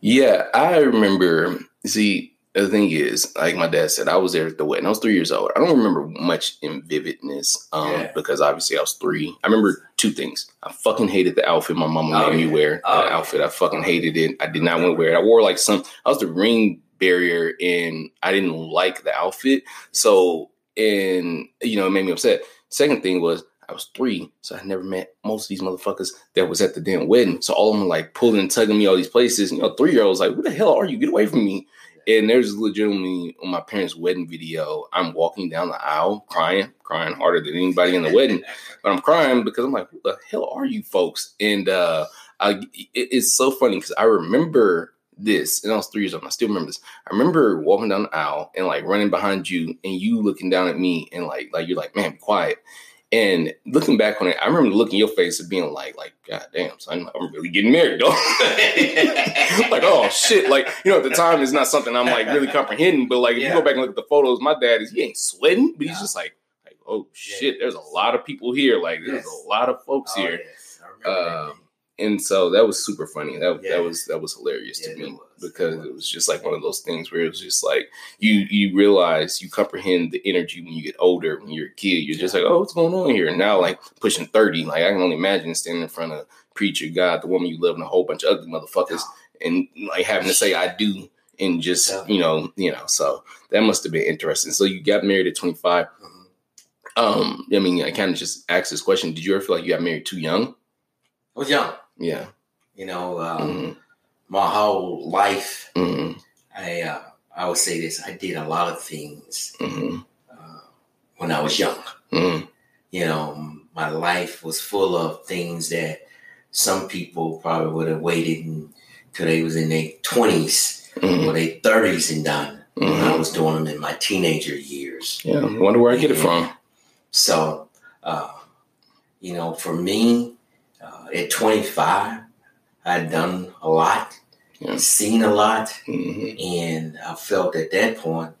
Speaker 1: Yeah, I remember. See, the thing is, like my dad said, I was there at the wedding. I was three years old. I don't remember much in vividness um,
Speaker 2: Yeah.
Speaker 1: because obviously I was three. I remember two things. I fucking hated the outfit my mama
Speaker 2: Oh,
Speaker 1: made me
Speaker 2: yeah.
Speaker 1: wear.
Speaker 2: Oh,
Speaker 1: that outfit, I fucking hated it. I did not want to wear it. I wore like some. I was the ring barrier, and I didn't like the outfit. So, and you know, it made me upset. Second thing was. I was three, so I never met most of these motherfuckers that was at the damn wedding. So all of them like pulling and tugging me all these places. And, you know, three year olds like, "Who the hell are you? Get away from me!" And there's legitimately on my parents' wedding video, I'm walking down the aisle crying, crying harder than anybody in the wedding. But I'm crying because I'm like, "Who the hell are you folks?" And uh, I, it- it's so funny because I remember this, and I was three years old. And I still remember this. I remember walking down the aisle and like running behind you, and you looking down at me, and like, like you're like, "Man, be quiet." And looking back on it, I remember looking in your face and being like, like, God damn, son, I'm really getting married, though. like, oh shit. Like, you know, at the time it's not something I'm like really comprehending, but like if you go back and look at the photos, my dad is he ain't sweating, but he's
Speaker 2: Yeah.
Speaker 1: just like, like, oh shit, there's a lot of people here. Like there's
Speaker 2: Yes.
Speaker 1: a lot of folks
Speaker 2: Oh,
Speaker 1: here.
Speaker 2: yes.
Speaker 1: Um. And so that was super funny. That
Speaker 2: Yeah.
Speaker 1: that was that was hilarious
Speaker 2: Yeah,
Speaker 1: to
Speaker 2: it
Speaker 1: me
Speaker 2: was.
Speaker 1: because
Speaker 2: It
Speaker 1: it was just like one of those things where it was just like you you realize you comprehend the energy when you get older. When you're a kid, you're just like, oh, what's going on here? And now, like pushing thirty, like I can only imagine standing in front of preacher, God, the woman you love, and a whole bunch of ugly motherfuckers, and like having to say I do and just
Speaker 2: Yeah.
Speaker 1: you know, you know, so that must have been interesting. So you got married at 25.
Speaker 2: Mhm.
Speaker 1: Um, I mean, I kind of just asked this question. Did you ever feel like you got married too young?
Speaker 2: I was young,
Speaker 1: Yeah.
Speaker 2: you know, um,
Speaker 1: Mhm.
Speaker 2: my whole life.
Speaker 1: Mhm.
Speaker 2: I uh, I would say this: I did a lot of things
Speaker 1: Mhm.
Speaker 2: uh, when I was young.
Speaker 1: Mhm.
Speaker 2: You know, my life was full of things that some people probably would have waited until they was in their twenties
Speaker 1: Mhm.
Speaker 2: or their thirties and done. When I
Speaker 1: Mhm.
Speaker 2: was doing them in my teenager years.
Speaker 1: Yeah. I wonder where I get it from.
Speaker 2: So, uh, you know, for me, at 25, I'd done a lot,
Speaker 1: Yeah.
Speaker 2: seen a lot,
Speaker 1: Mhm.
Speaker 2: and I felt at that point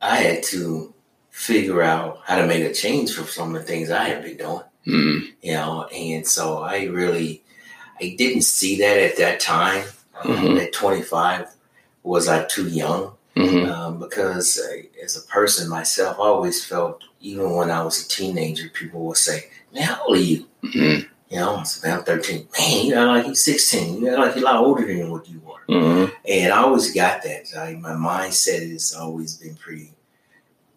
Speaker 2: I had to figure out how to make a change from some of the things I had been doing,
Speaker 1: Mhm.
Speaker 2: you know, and so I really, I didn't see that at that time. Um,
Speaker 1: Mhm.
Speaker 2: At 25, was I too young?
Speaker 1: Mhm.
Speaker 2: um, because uh, as a person myself, I always felt, even when I was a teenager, people would say, "Man, how old are you?"
Speaker 1: Mhm.
Speaker 2: You know, "Man, I'm 13." Man, you act like you're 16. You act like you're a lot older than what you were.
Speaker 1: Mhm.
Speaker 2: And I always got that. I, my mindset has always been pretty,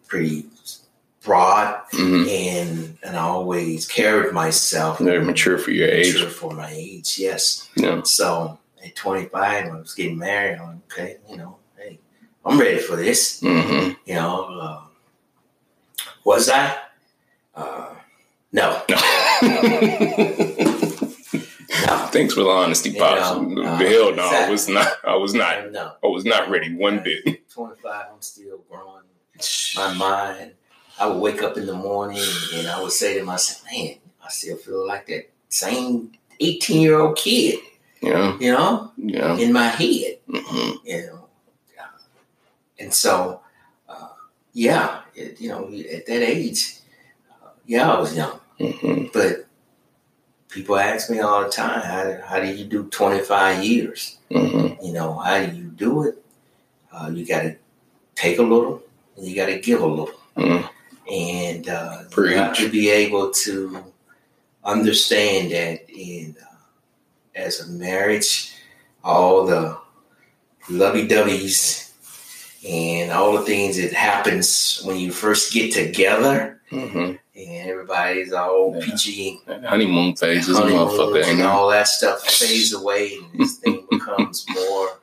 Speaker 2: pretty broad,
Speaker 1: Mhm.
Speaker 2: and and I always carried myself
Speaker 1: Very mature for your age.
Speaker 2: mature for my age. Yes.
Speaker 1: Yeah.
Speaker 2: So at 25, when I was getting married, I'm like, okay, you know, hey, I'm ready for this.
Speaker 1: Mhm.
Speaker 2: You know, um, was I? Uh, no, no,
Speaker 1: Thanks for the honesty,
Speaker 2: You know,
Speaker 1: Hell no, I was not. I was not.
Speaker 2: no.
Speaker 1: I was not ready one bit.
Speaker 2: 25, I'm still growing my mind. I would wake up in the morning and I would say to myself, man, I still feel like that same 18 year old kid,
Speaker 1: Yeah.
Speaker 2: you know,
Speaker 1: Yeah.
Speaker 2: in my head.
Speaker 1: Mhm.
Speaker 2: you know. And so, uh, yeah, it, you know, at that age, uh, yeah, I was young.
Speaker 1: Mhm.
Speaker 2: But people ask me all the time, how, how do you do 25 years?
Speaker 1: Mhm.
Speaker 2: You know, how do you do it? Uh, you got to take a little and you got to give a little.
Speaker 1: Mhm.
Speaker 2: And uh, you have to be able to understand that in uh, as a marriage, all the lovey-doveys and all the things that happens when you first get together
Speaker 1: Mhm.
Speaker 2: And everybody's all
Speaker 1: Yeah.
Speaker 2: peachy
Speaker 1: That honeymoon phase is a motherfucker,
Speaker 2: and all that stuff fades away and this thing becomes more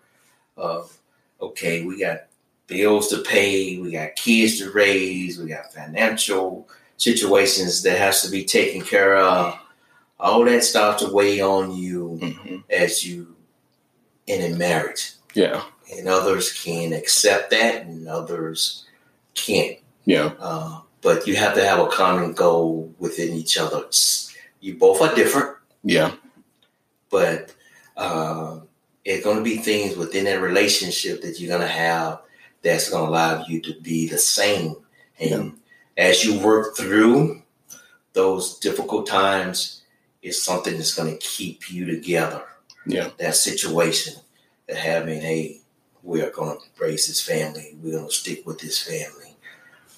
Speaker 2: of okay, we got bills to pay, we got kids to raise, we got financial situations that has to be taken care of. All that starts to weigh on you
Speaker 1: Mhm.
Speaker 2: as you in a marriage.
Speaker 1: Yeah.
Speaker 2: And others can accept that and others can't.
Speaker 1: Yeah.
Speaker 2: Uh, but you have to have a common goal within each other. You both are different,
Speaker 1: Yeah.
Speaker 2: but uh, it's going to be things within that relationship that you're going to have that's going to allow you to be the same. And as you work through those difficult times, it's something that's going to keep you together.
Speaker 1: Yeah.
Speaker 2: That situation, that having, hey, we are going to raise this family. We're going to stick with this family.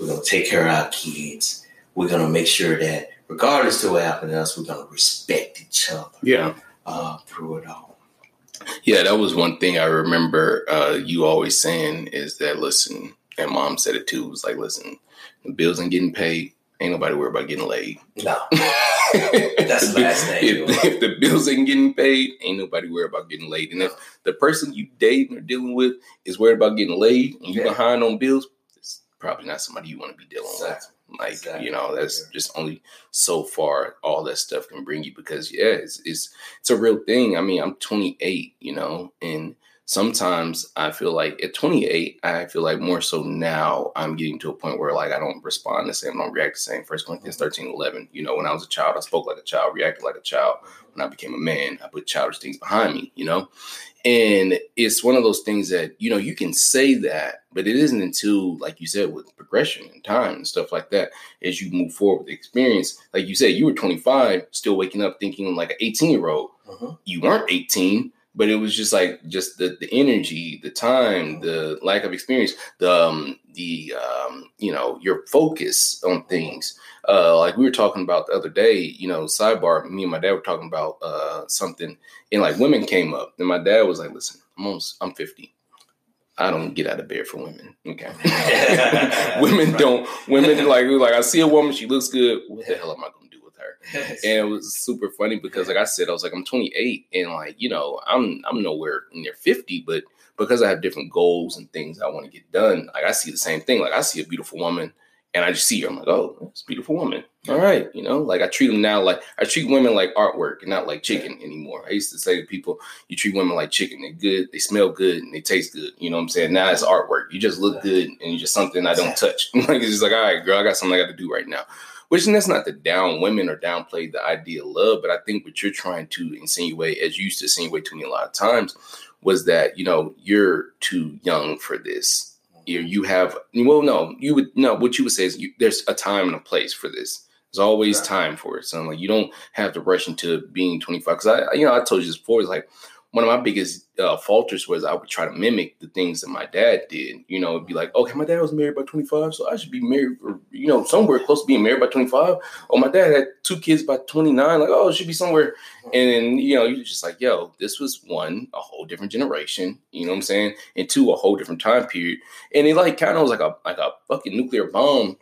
Speaker 2: We're going to take care of our kids. We're going to make sure that regardless to what happened to us, we're going to respect each other
Speaker 1: Yeah.
Speaker 2: uh, through it all.
Speaker 1: Yeah, that was one thing I remember uh, you always saying is that listen, and mom said it too, was like, listen, the bills ain't getting paid, ain't nobody worried about getting laid.
Speaker 2: No, That's the last thing,
Speaker 1: If, if the bills ain't getting paid, ain't nobody worried about getting laid. And if the person you dating or dealing with is worried about getting laid and you
Speaker 2: Yeah.
Speaker 1: behind on bills, it's probably not somebody you want to be dealing with. Like
Speaker 2: Exactly.
Speaker 1: you know, that's
Speaker 2: Yeah.
Speaker 1: just only so far all that stuff can bring you because yeah, it's it's it's a real thing. I mean, I'm 28, you know, and sometimes I feel like at 28, I feel like more so now I'm getting to a point where like I don't respond the same, I don't react the same. First Corinthians 13, 11. You know, when I was a child, I spoke like a child, reacted like a child. When I became a man, I put childish things behind me, you know? And it's one of those things that, you know, you can say that, but it isn't until, like you said, with progression and time and stuff like that, as you move forward with the experience. Like you said, you were 25, still waking up thinking like an 18 year old.
Speaker 2: Mhm.
Speaker 1: You weren't 18, but it was just like just the the energy, the time, the lack of experience, the um, the um, you know your focus on things. Uh, like we were talking about the other day, you know, sidebar. Me and my dad were talking about uh, something, and like women came up, and my dad was like, "Listen, I'm almost, I'm 50. I don't get out of bed for women. Okay. women right. don't, women like, like I see a woman, she looks good. What the hell am I going to do with her? and it was super funny because like I said, I was like, I'm 28 and like, you know, I'm, I'm nowhere near 50, but because I have different goals and things I want to get done, like I see the same thing. Like I see a beautiful woman and I just see her. I'm like, oh, it's a beautiful woman. All right, you know, like I treat them now like I treat women like artwork and not like chicken anymore. I used to say to people, you treat women like chicken. They're good, they smell good, and they taste good. You know what I'm saying? Now it's artwork. You just look good, and you're just something I don't touch. like it's just like, all right, girl, I got something I got to do right now. Which and that's not to down women or downplay the idea of love, but I think what you're trying to insinuate, as you used to insinuate to me a lot of times, was that you know you're too young for this. You mm-hmm. you have well no you would no what you would say is you, there's a time and a place for this. There's always right. time for it. So like you don't have to rush into being 25 because i you know i told you this before it's like one of my biggest uh, falters was I would try to mimic the things that my dad did. You know, it'd be like, okay, my dad was married by 25, so I should be married, or, you know, somewhere close to being married by 25. Oh, my dad had two kids by 29. Like, oh, it should be somewhere. And then, you know, you're just like, yo, this was one, a whole different generation. You know what I'm saying? And two, a whole different time period. And it like kind of was like a like a fucking nuclear bomb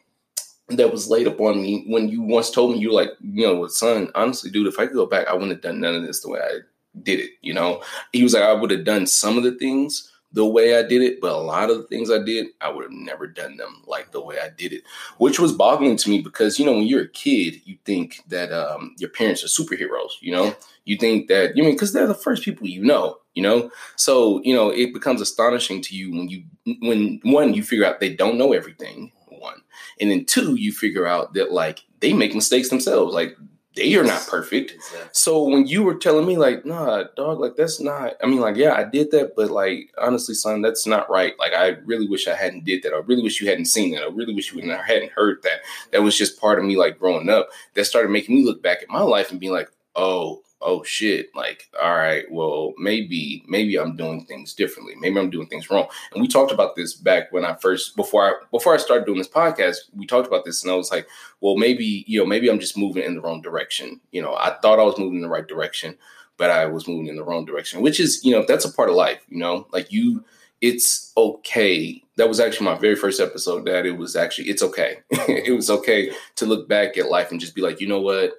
Speaker 1: that was laid upon me when you once told me you like, you know, son, honestly, dude, if I could go back, I wouldn't have done none of this the way I did it. You know, he was like, I would have done some of the things the way I did it, but a lot of the things I did, I would have never done them like the way I did it, which was boggling to me because, you know, when you're a kid, you think that um, your parents are superheroes, you know, you think that, you mean, because they're the first people you know, you know, so, you know, it becomes astonishing to you when you, when one, you figure out they don't know everything, one, and then two, you figure out that like they make mistakes themselves. Like they are not perfect. Exactly. So when you were telling me like, nah, dog, like that's not. I mean, like, yeah, I did that, but like, honestly, son, that's not right. Like, I really wish I hadn't did that. I really wish you hadn't seen that. I really wish you hadn't heard that. That was just part of me, like growing up. That started making me look back at my life and being like, oh, oh shit, like, all right, well, maybe, maybe I'm doing things differently. Maybe I'm doing things wrong. And we talked about this back when I first, before I, before I started doing this podcast, we talked about this and I was like, well, maybe, you know, maybe I'm just moving in the wrong direction. You know, I thought I was moving in the right direction, but I was moving in the wrong direction, which is, you know, that's a part of life, you know, like you, it's okay. That was actually my very first episode that it was actually, it's okay. it was okay to look back at life and just be like, you know what?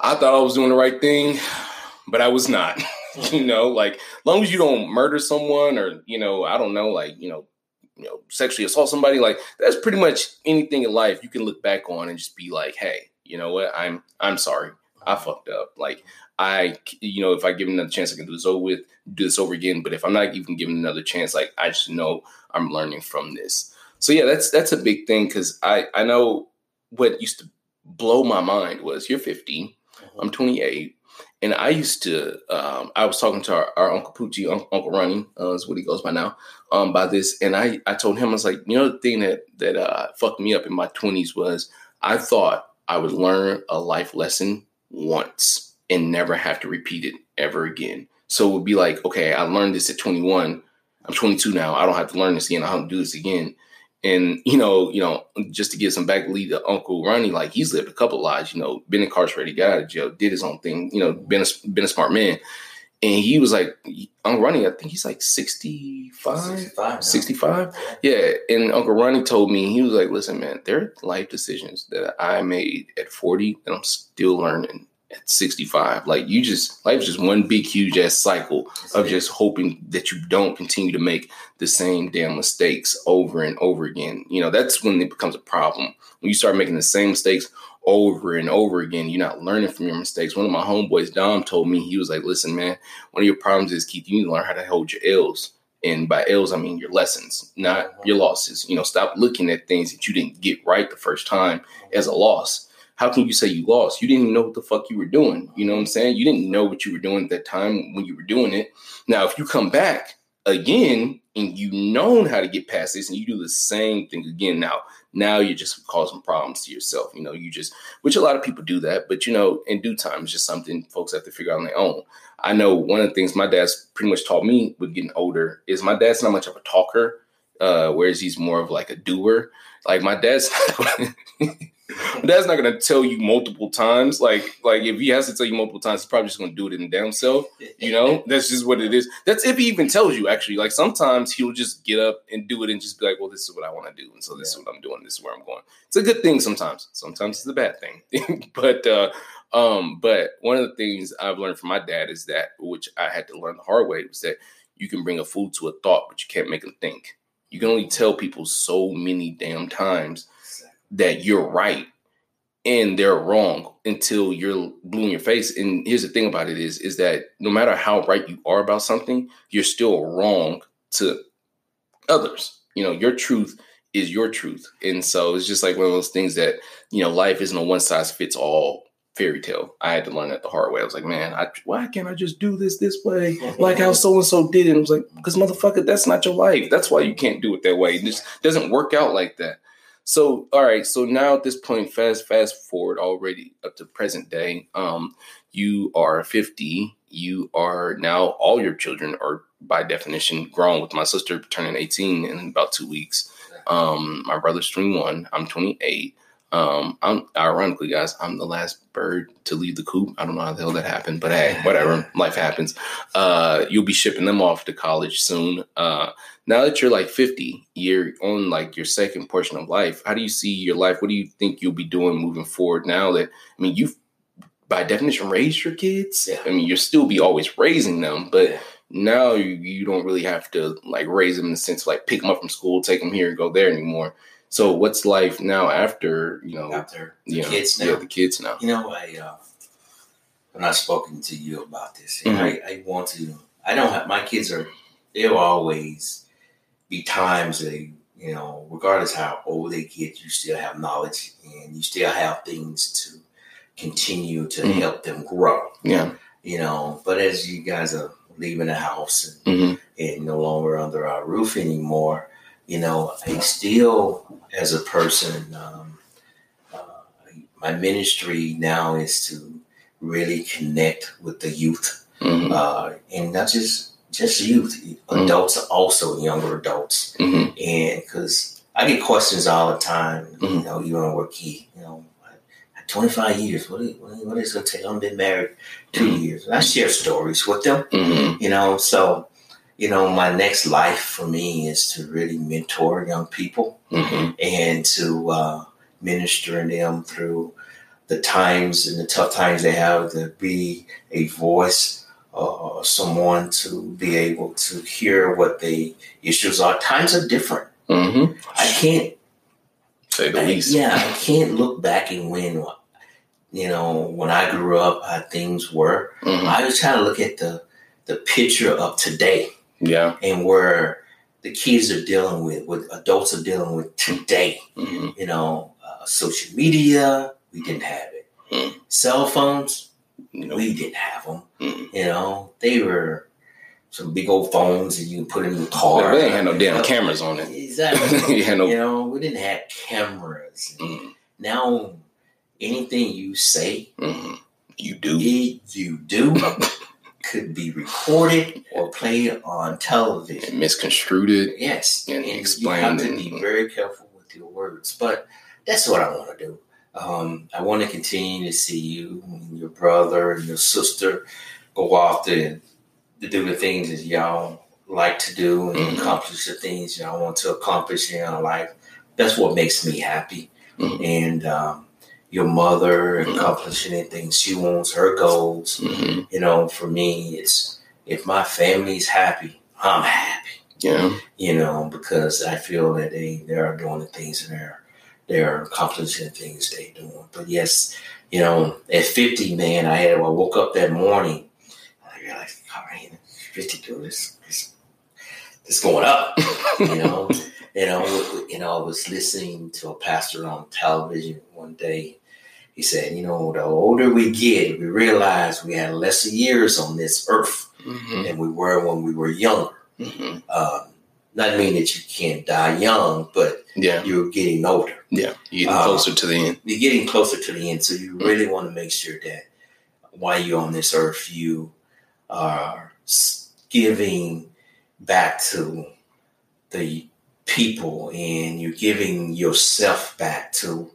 Speaker 1: I thought I was doing the right thing, but I was not. you know, like long as you don't murder someone or you know, I don't know, like you know, you know, sexually assault somebody, like that's pretty much anything in life you can look back on and just be like, hey, you know what? I'm I'm sorry, I fucked up. Like I, you know, if I give another chance, I can do this over with, do this over again. But if I'm not even given another chance, like I just know I'm learning from this. So yeah, that's that's a big thing because I I know what used to blow my mind was you're 15 I'm 28, and I used to. Um, I was talking to our, our Uncle Poochie, Uncle, Uncle Ronnie, uh, is what he goes by now. Um, by this, and I I told him I was like, you know, the thing that that uh, fucked me up in my 20s was I thought I would learn a life lesson once and never have to repeat it ever again. So it would be like, okay, I learned this at 21. I'm 22 now. I don't have to learn this again. I don't do this again. And you know, you know, just to give some back lead to Uncle Ronnie, like he's lived a couple lives. You know, been incarcerated, got out of jail, did his own thing. You know, been a, been a smart man. And he was like, Uncle Ronnie, I think he's like 65, 65. 65. Yeah. And Uncle Ronnie told me, he was like, listen, man, there are life decisions that I made at 40 that I'm still learning at 65. Like you just life's just one big huge ass cycle of just hoping that you don't continue to make the same damn mistakes over and over again. You know, that's when it becomes a problem. When you start making the same mistakes over and over again, you're not learning from your mistakes. One of my homeboys, Dom, told me he was like, "Listen, man, one of your problems is Keith. You need to learn how to hold your L's." And by L's, I mean your lessons, not uh-huh. your losses. You know, stop looking at things that you didn't get right the first time as a loss how can you say you lost? You didn't even know what the fuck you were doing. You know what I'm saying? You didn't know what you were doing at that time when you were doing it. Now, if you come back again and you've known how to get past this and you do the same thing again now, now you're just causing problems to yourself. You know, you just, which a lot of people do that, but you know, in due time, it's just something folks have to figure out on their own. I know one of the things my dad's pretty much taught me with getting older is my dad's not much of a talker, uh, whereas he's more of like a doer. Like my dad's Dad's not gonna tell you multiple times. Like, like if he has to tell you multiple times, he's probably just gonna do it in damn self. You know, that's just what it is. That's if he even tells you. Actually, like sometimes he'll just get up and do it and just be like, "Well, this is what I want to do, and so this yeah. is what I'm doing. This is where I'm going." It's a good thing sometimes. Sometimes it's a bad thing. but, uh, um, but one of the things I've learned from my dad is that, which I had to learn the hard way, was that you can bring a fool to a thought, but you can't make them think. You can only tell people so many damn times that you're right and they're wrong until you're blue in your face. And here's the thing about it is, is that no matter how right you are about something, you're still wrong to others. You know, your truth is your truth. And so it's just like one of those things that, you know, life isn't a one size fits all fairy tale. I had to learn that the hard way. I was like, man, I, why can't I just do this this way? Like how so and so did it. I was like, because motherfucker, that's not your life. That's why you can't do it that way. It just doesn't work out like that. So, all right. So now at this point, fast fast forward already up to present day. Um, you are 50. You are now all your children are by definition grown. With my sister turning 18 in about two weeks. Um, my brother's 21. I'm 28. Um, I'm ironically, guys, I'm the last bird to leave the coop. I don't know how the hell that happened, but hey, whatever, life happens. Uh, you'll be shipping them off to college soon. Uh, now that you're like 50, you're on like your second portion of life. How do you see your life? What do you think you'll be doing moving forward now that, I mean, you've by definition raised your kids. Yeah. I mean, you'll still be always raising them, but yeah. now you, you don't really have to like raise them in the sense of like pick them up from school, take them here, and go there anymore. So what's life now after, you know,
Speaker 2: after the kids now?
Speaker 1: Yeah, the kids now.
Speaker 2: You know, I, uh, I've not spoken to you about this. Mm-hmm. I, I want to, I don't have, my kids are, they'll always, be times they, you know, regardless how old they get, you still have knowledge and you still have things to continue to mm-hmm. help them grow.
Speaker 1: Yeah.
Speaker 2: You know, but as you guys are leaving the house and, mm-hmm. and no longer under our roof anymore, you know, I still, as a person, um, uh, my ministry now is to really connect with the youth, mm-hmm. uh, and not just just youth, mm-hmm. adults also younger adults, mm-hmm. and because I get questions all the time, mm-hmm. you know, you want to work key, you know, 25 years. What is, what is it going to take? I've been married 2 mm-hmm. years. And I share stories with them, mm-hmm. you know. So, you know, my next life for me is to really mentor young people mm-hmm. and to uh, minister in them through the times and the tough times they have to be a voice uh, someone to be able to hear what the issues are. Times are different. Mm-hmm. I can't
Speaker 1: say the I, least.
Speaker 2: Yeah, I can't look back and when you know when I grew up how things were. Mm-hmm. I was trying to look at the the picture of today.
Speaker 1: Yeah,
Speaker 2: and where the kids are dealing with, what adults are dealing with today. Mm-hmm. You know, uh, social media, we didn't have it. Mm-hmm. Cell phones, we didn't have them. Mm. You know, they were some big old phones that you put in the car.
Speaker 1: They ain't had no damn cameras on it.
Speaker 2: Exactly. you, no... you know, we didn't have cameras. Mm. Now, anything you say,
Speaker 1: mm. you do,
Speaker 2: it, you do, could be recorded or played on television,
Speaker 1: and misconstrued it.
Speaker 2: Yes, and, and explained. You have to be very careful with your words, but that's what I want to do. Um, I want to continue to see you and your brother and your sister go off to, to do the things that y'all like to do and mm-hmm. accomplish the things y'all want to accomplish in your life. That's what makes me happy. Mm-hmm. And um, your mother mm-hmm. accomplishing anything she wants, her goals. Mm-hmm. You know, for me, it's if my family's happy, I'm happy.
Speaker 1: Yeah.
Speaker 2: You know, because I feel that they, they are doing the things and they're they're accomplishing the things they're doing. But yes, you know, at 50, man, I had I woke up that morning, I realized, all right, 52, this, this, this going up, you know. you know, you know, I was listening to a pastor on television one day. He said, you know, the older we get, we realize we had less years on this earth mm-hmm. than we were when we were younger. Mm-hmm. Um, not mean that you can't die young, but
Speaker 1: yeah.
Speaker 2: you're getting older.
Speaker 1: Yeah, you're getting closer to the end.
Speaker 2: You're getting closer to the end, so you really mm-hmm. want to make sure that while you're on this earth, you are giving back to the people, and you're giving yourself back to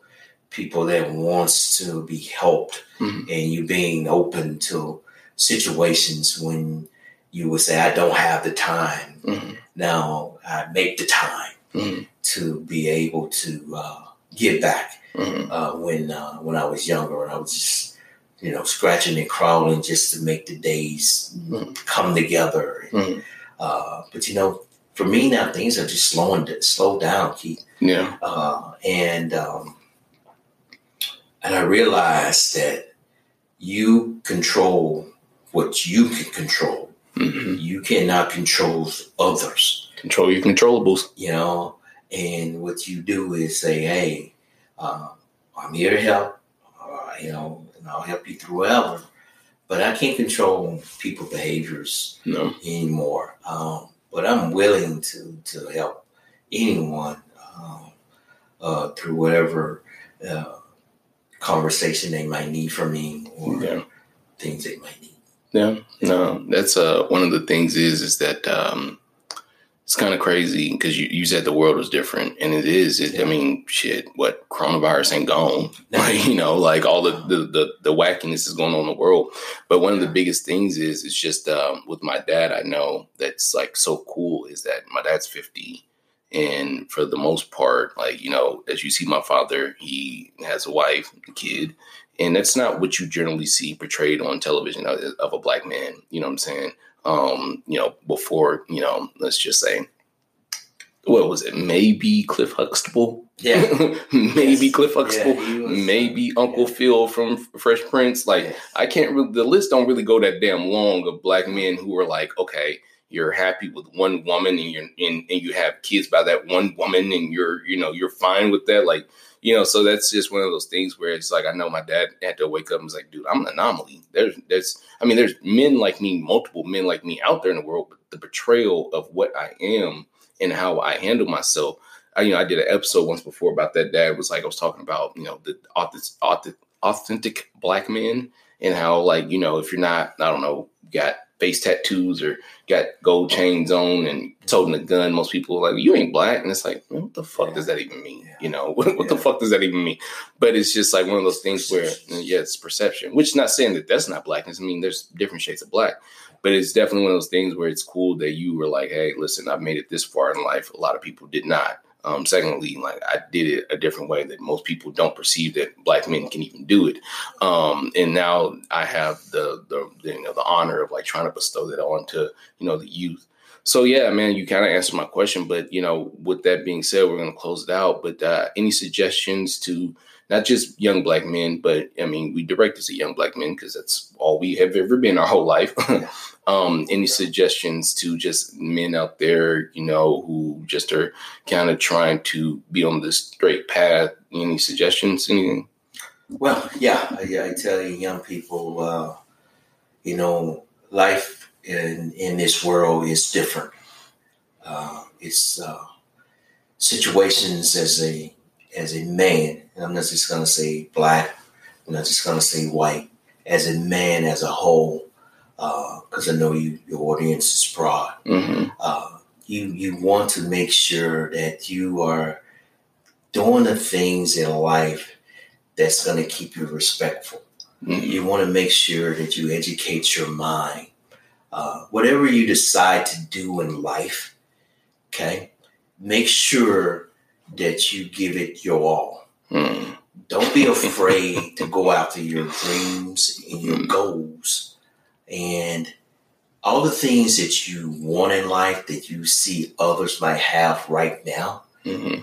Speaker 2: people that wants to be helped
Speaker 1: Mhm.
Speaker 2: and you being open to situations when you would say, I don't have the time.
Speaker 1: Mhm.
Speaker 2: Now I make the time
Speaker 1: Mhm.
Speaker 2: to be able to uh, give back.
Speaker 1: Mhm.
Speaker 2: Uh, when uh, when I was younger, and I was just you know scratching and crawling just to make the days
Speaker 1: Mhm.
Speaker 2: come together.
Speaker 1: Mhm.
Speaker 2: Uh, but you know, for me now, things are just slowing slow down, Keith.
Speaker 1: Yeah.
Speaker 2: Uh, and um, and I realized that you control what you can control.
Speaker 1: Mhm.
Speaker 2: You cannot control others,
Speaker 1: Control your controllables.
Speaker 2: you know. And what you do is say, "Hey, uh, I'm here to help. Uh, you know, and I'll help you throughout." But I can't control people' behaviors
Speaker 1: No.
Speaker 2: anymore. Um, but I'm willing to to help anyone um, uh, through whatever uh, conversation they might need from me or
Speaker 1: Yeah.
Speaker 2: things they might need.
Speaker 1: Yeah, no, that's uh one of the things is is that um it's kind of crazy because you, you said the world was different and it is. It, I mean, shit, what coronavirus ain't gone, like you know, like all the, the the the wackiness is going on in the world. But one of the biggest things is it's just um, with my dad. I know that's like so cool is that my dad's fifty. And for the most part, like, you know, as you see my father, he has a wife, a kid, and that's not what you generally see portrayed on television of, of a black man. You know what I'm saying? Um, you know, before you know, let's just say, what was it? Maybe Cliff Huxtable.
Speaker 2: Yeah.
Speaker 1: maybe
Speaker 2: Yes.
Speaker 1: Cliff Huxtable.
Speaker 2: Yeah, was, uh,
Speaker 1: maybe Uncle
Speaker 2: yeah.
Speaker 1: Phil from Fresh Prince. Like,
Speaker 2: Yes.
Speaker 1: I can't really. The list don't really go that damn long of black men who are like, okay, you're happy with one woman and you're and, and you have kids by that one woman and you're you know you're fine with that. Like, you know, so that's just one of those things where it's like I know my dad had to wake up and was like, dude, I'm an anomaly. There's there's I mean, there's men like me, multiple men like me out there in the world, but the betrayal of what I am and how I handle myself. I, you know, I did an episode once before about that. Dad was like, I was talking about, you know, the authentic, authentic, authentic black men and how, like, you know, if you're not, I don't know, got face tattoos or got gold chains on and toting a gun, most people are like, you ain't black. And it's like, what the fuck
Speaker 2: Yeah.
Speaker 1: does that even mean?
Speaker 2: Yeah.
Speaker 1: You know, what, what the fuck does that even mean? But it's just like one of those things where, yeah, it's perception, which is not saying that that's not blackness. I mean, there's different shades of black, but it's definitely one of those things where it's cool that you were like, hey, listen, I've made it this far in life. A lot of people did not. Um, secondly, like I did it a different way that most people don't perceive that black men can even do it. Um, and now I have the, the, the you know the honor of like trying to bestow that on to you know the youth. So yeah, man, you kind of answered my question, but you know, with that being said, we're gonna close it out. But uh, any suggestions to not just young black men, but I mean, we direct this at young black men because that's all we have ever been our whole life. um, any suggestions to just men out there, you know, who just are kind of trying to be on this straight path? Any suggestions? Anything?
Speaker 2: Well, yeah, I, I tell you, young people, uh, you know, life in in this world is different. Uh, it's uh, situations as a as a man, and I'm not just to say black. I'm not just to say white. As a man, as a whole, because I know you, your audience is broad.
Speaker 1: hmm
Speaker 2: Uh, you you want to make sure that you are doing the things in life that's going to keep you respectful.
Speaker 1: hmm
Speaker 2: You want to make sure that you educate your mind. Uh, whatever you decide to do in life, okay, make sure that you give it your all.
Speaker 1: hmm
Speaker 2: Don't be afraid to go after your dreams and your goals and all the things that you want in life that you see others might have right now.
Speaker 1: hmm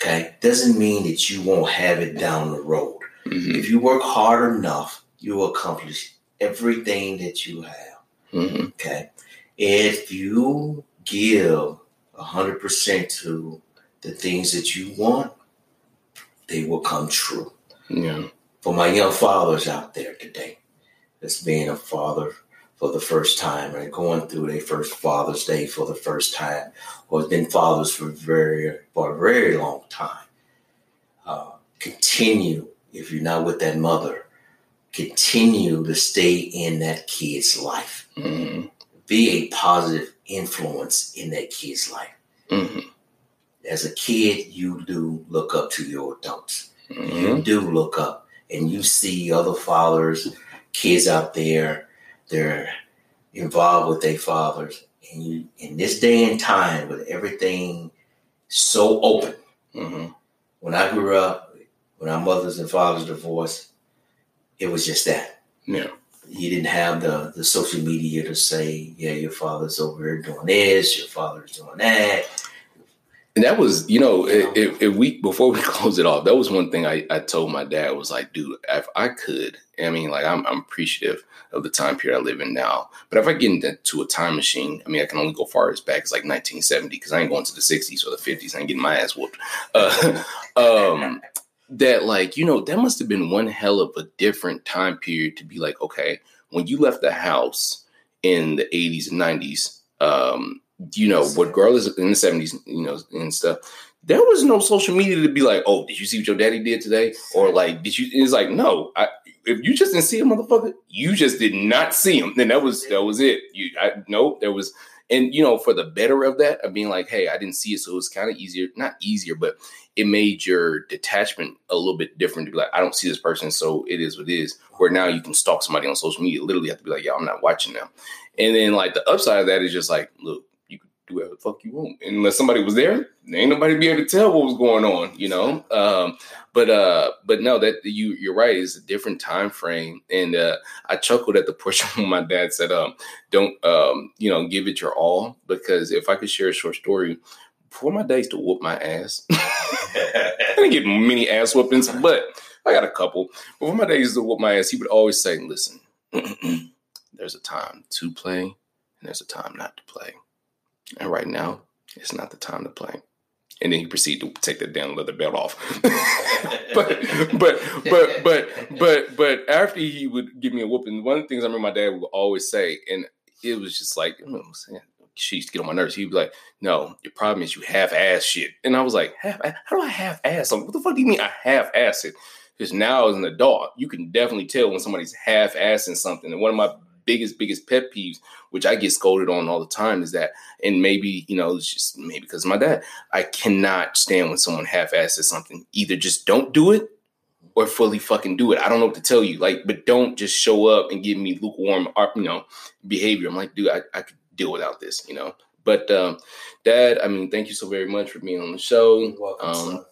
Speaker 2: Okay, doesn't mean that you won't have it down the road.
Speaker 1: hmm
Speaker 2: If you work hard enough, you will accomplish everything that you have.
Speaker 1: hmm
Speaker 2: Okay, if you give hundred percent to the things that you want, they will come true.
Speaker 1: Yeah.
Speaker 2: For my young fathers out there today, that's being a father for the first time and going through their first Father's Day for the first time, or has been fathers for very for a very long time. Uh, continue if you're not with that mother. Continue to stay in that kid's life.
Speaker 1: hmm
Speaker 2: Be a positive influence in that kid's life.
Speaker 1: hmm
Speaker 2: As a kid, you do look up to your adults. mm-hmm. you do look up and you see other fathers, kids out there, they're involved with their fathers. And you, in this day and time, with everything so open, mm-hmm. when I grew up, when our mothers and fathers divorced, it was just that.
Speaker 1: Yeah.
Speaker 2: You didn't have the, the social media to say, yeah, your father's over here doing this, your father's doing that.
Speaker 1: And that was, you know, if, if we before we close it off, that was one thing I, I told my dad was like, dude, if I could, I mean, like I'm, I'm appreciative of the time period I live in now. But if I get into a time machine, I mean, I can only go far as back as like 1970 because I ain't going to the 60s or the 50s. I ain't getting my ass whooped. Uh, um, that like you know that must have been one hell of a different time period to be like okay when you left the house in the 80s and 90s um you know what regardless in the 70s you know and stuff there was no social media to be like oh did you see what your daddy did today or like did you it's like no I, if you just didn't see a motherfucker you just did not see him. Then that was that was it. You I no there was and you know for the better of that of being like hey i didn't see it so it was kind of easier not easier but it made your detachment a little bit different to be like i don't see this person so it is what it is. Where now you can stalk somebody on social media. Literally have to be like yeah i'm not watching them. And then like the upside of that is just like look do whatever the fuck you want. And unless somebody was there ain't nobody be able to tell what was going on you know? Um, but uh but no that you you're right. It's a different time frame. And uh i chuckled at the portion when my dad said um don't um you know give it your all. Because if i could share a short story before my days to whoop my ass i didn't get many ass whoopings but i got a couple. Before my days to whoop my ass he would always say listen there's a time to play and there's a time not to play and right now it's not the time to play and then he proceeded to take the damn leather belt off. but but but but but but after he would give me a whooping, one of the things I remember my dad would always say, and it was just like, she used to get on my nerves. He'd be like, "No, your problem is you half ass shit," and I was like, "Half? How do I half ass something? What the fuck do you mean I half ass it?" Because now as an adult, you can definitely tell when somebody's half assing something. And one of my biggest, biggest pet peeves, which I get scolded on all the time, is that, and maybe, you know, it's just maybe because of my dad, I cannot stand when someone half asses something. Either just don't do it or fully fucking do it. I don't know what to tell you. Like, but don't just show up and give me lukewarm, uh, you know, behavior. I'm like, dude, I, I could deal without this, you know. But um, Dad, I mean, thank you so very much for being on the show.
Speaker 2: Welcome, um,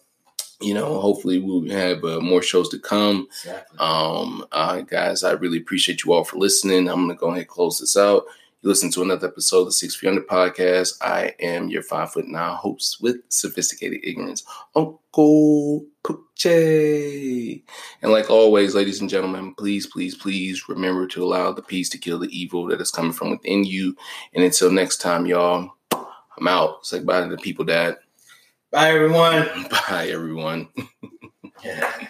Speaker 1: you know, hopefully we'll have uh, more shows to come. Exactly. Um, uh, guys, I really appreciate you all for listening. I'm going to go ahead and close this out. You listen to another episode of the Six Feet Under podcast. I am your five foot nine host with sophisticated ignorance, Uncle Poochie. And like always, ladies and gentlemen, please, please, please remember to allow the peace to kill the evil that is coming from within you. And until next time, y'all, I'm out. Say bye to the people, Dad.
Speaker 2: Bye, everyone.
Speaker 1: Bye, everyone. yeah.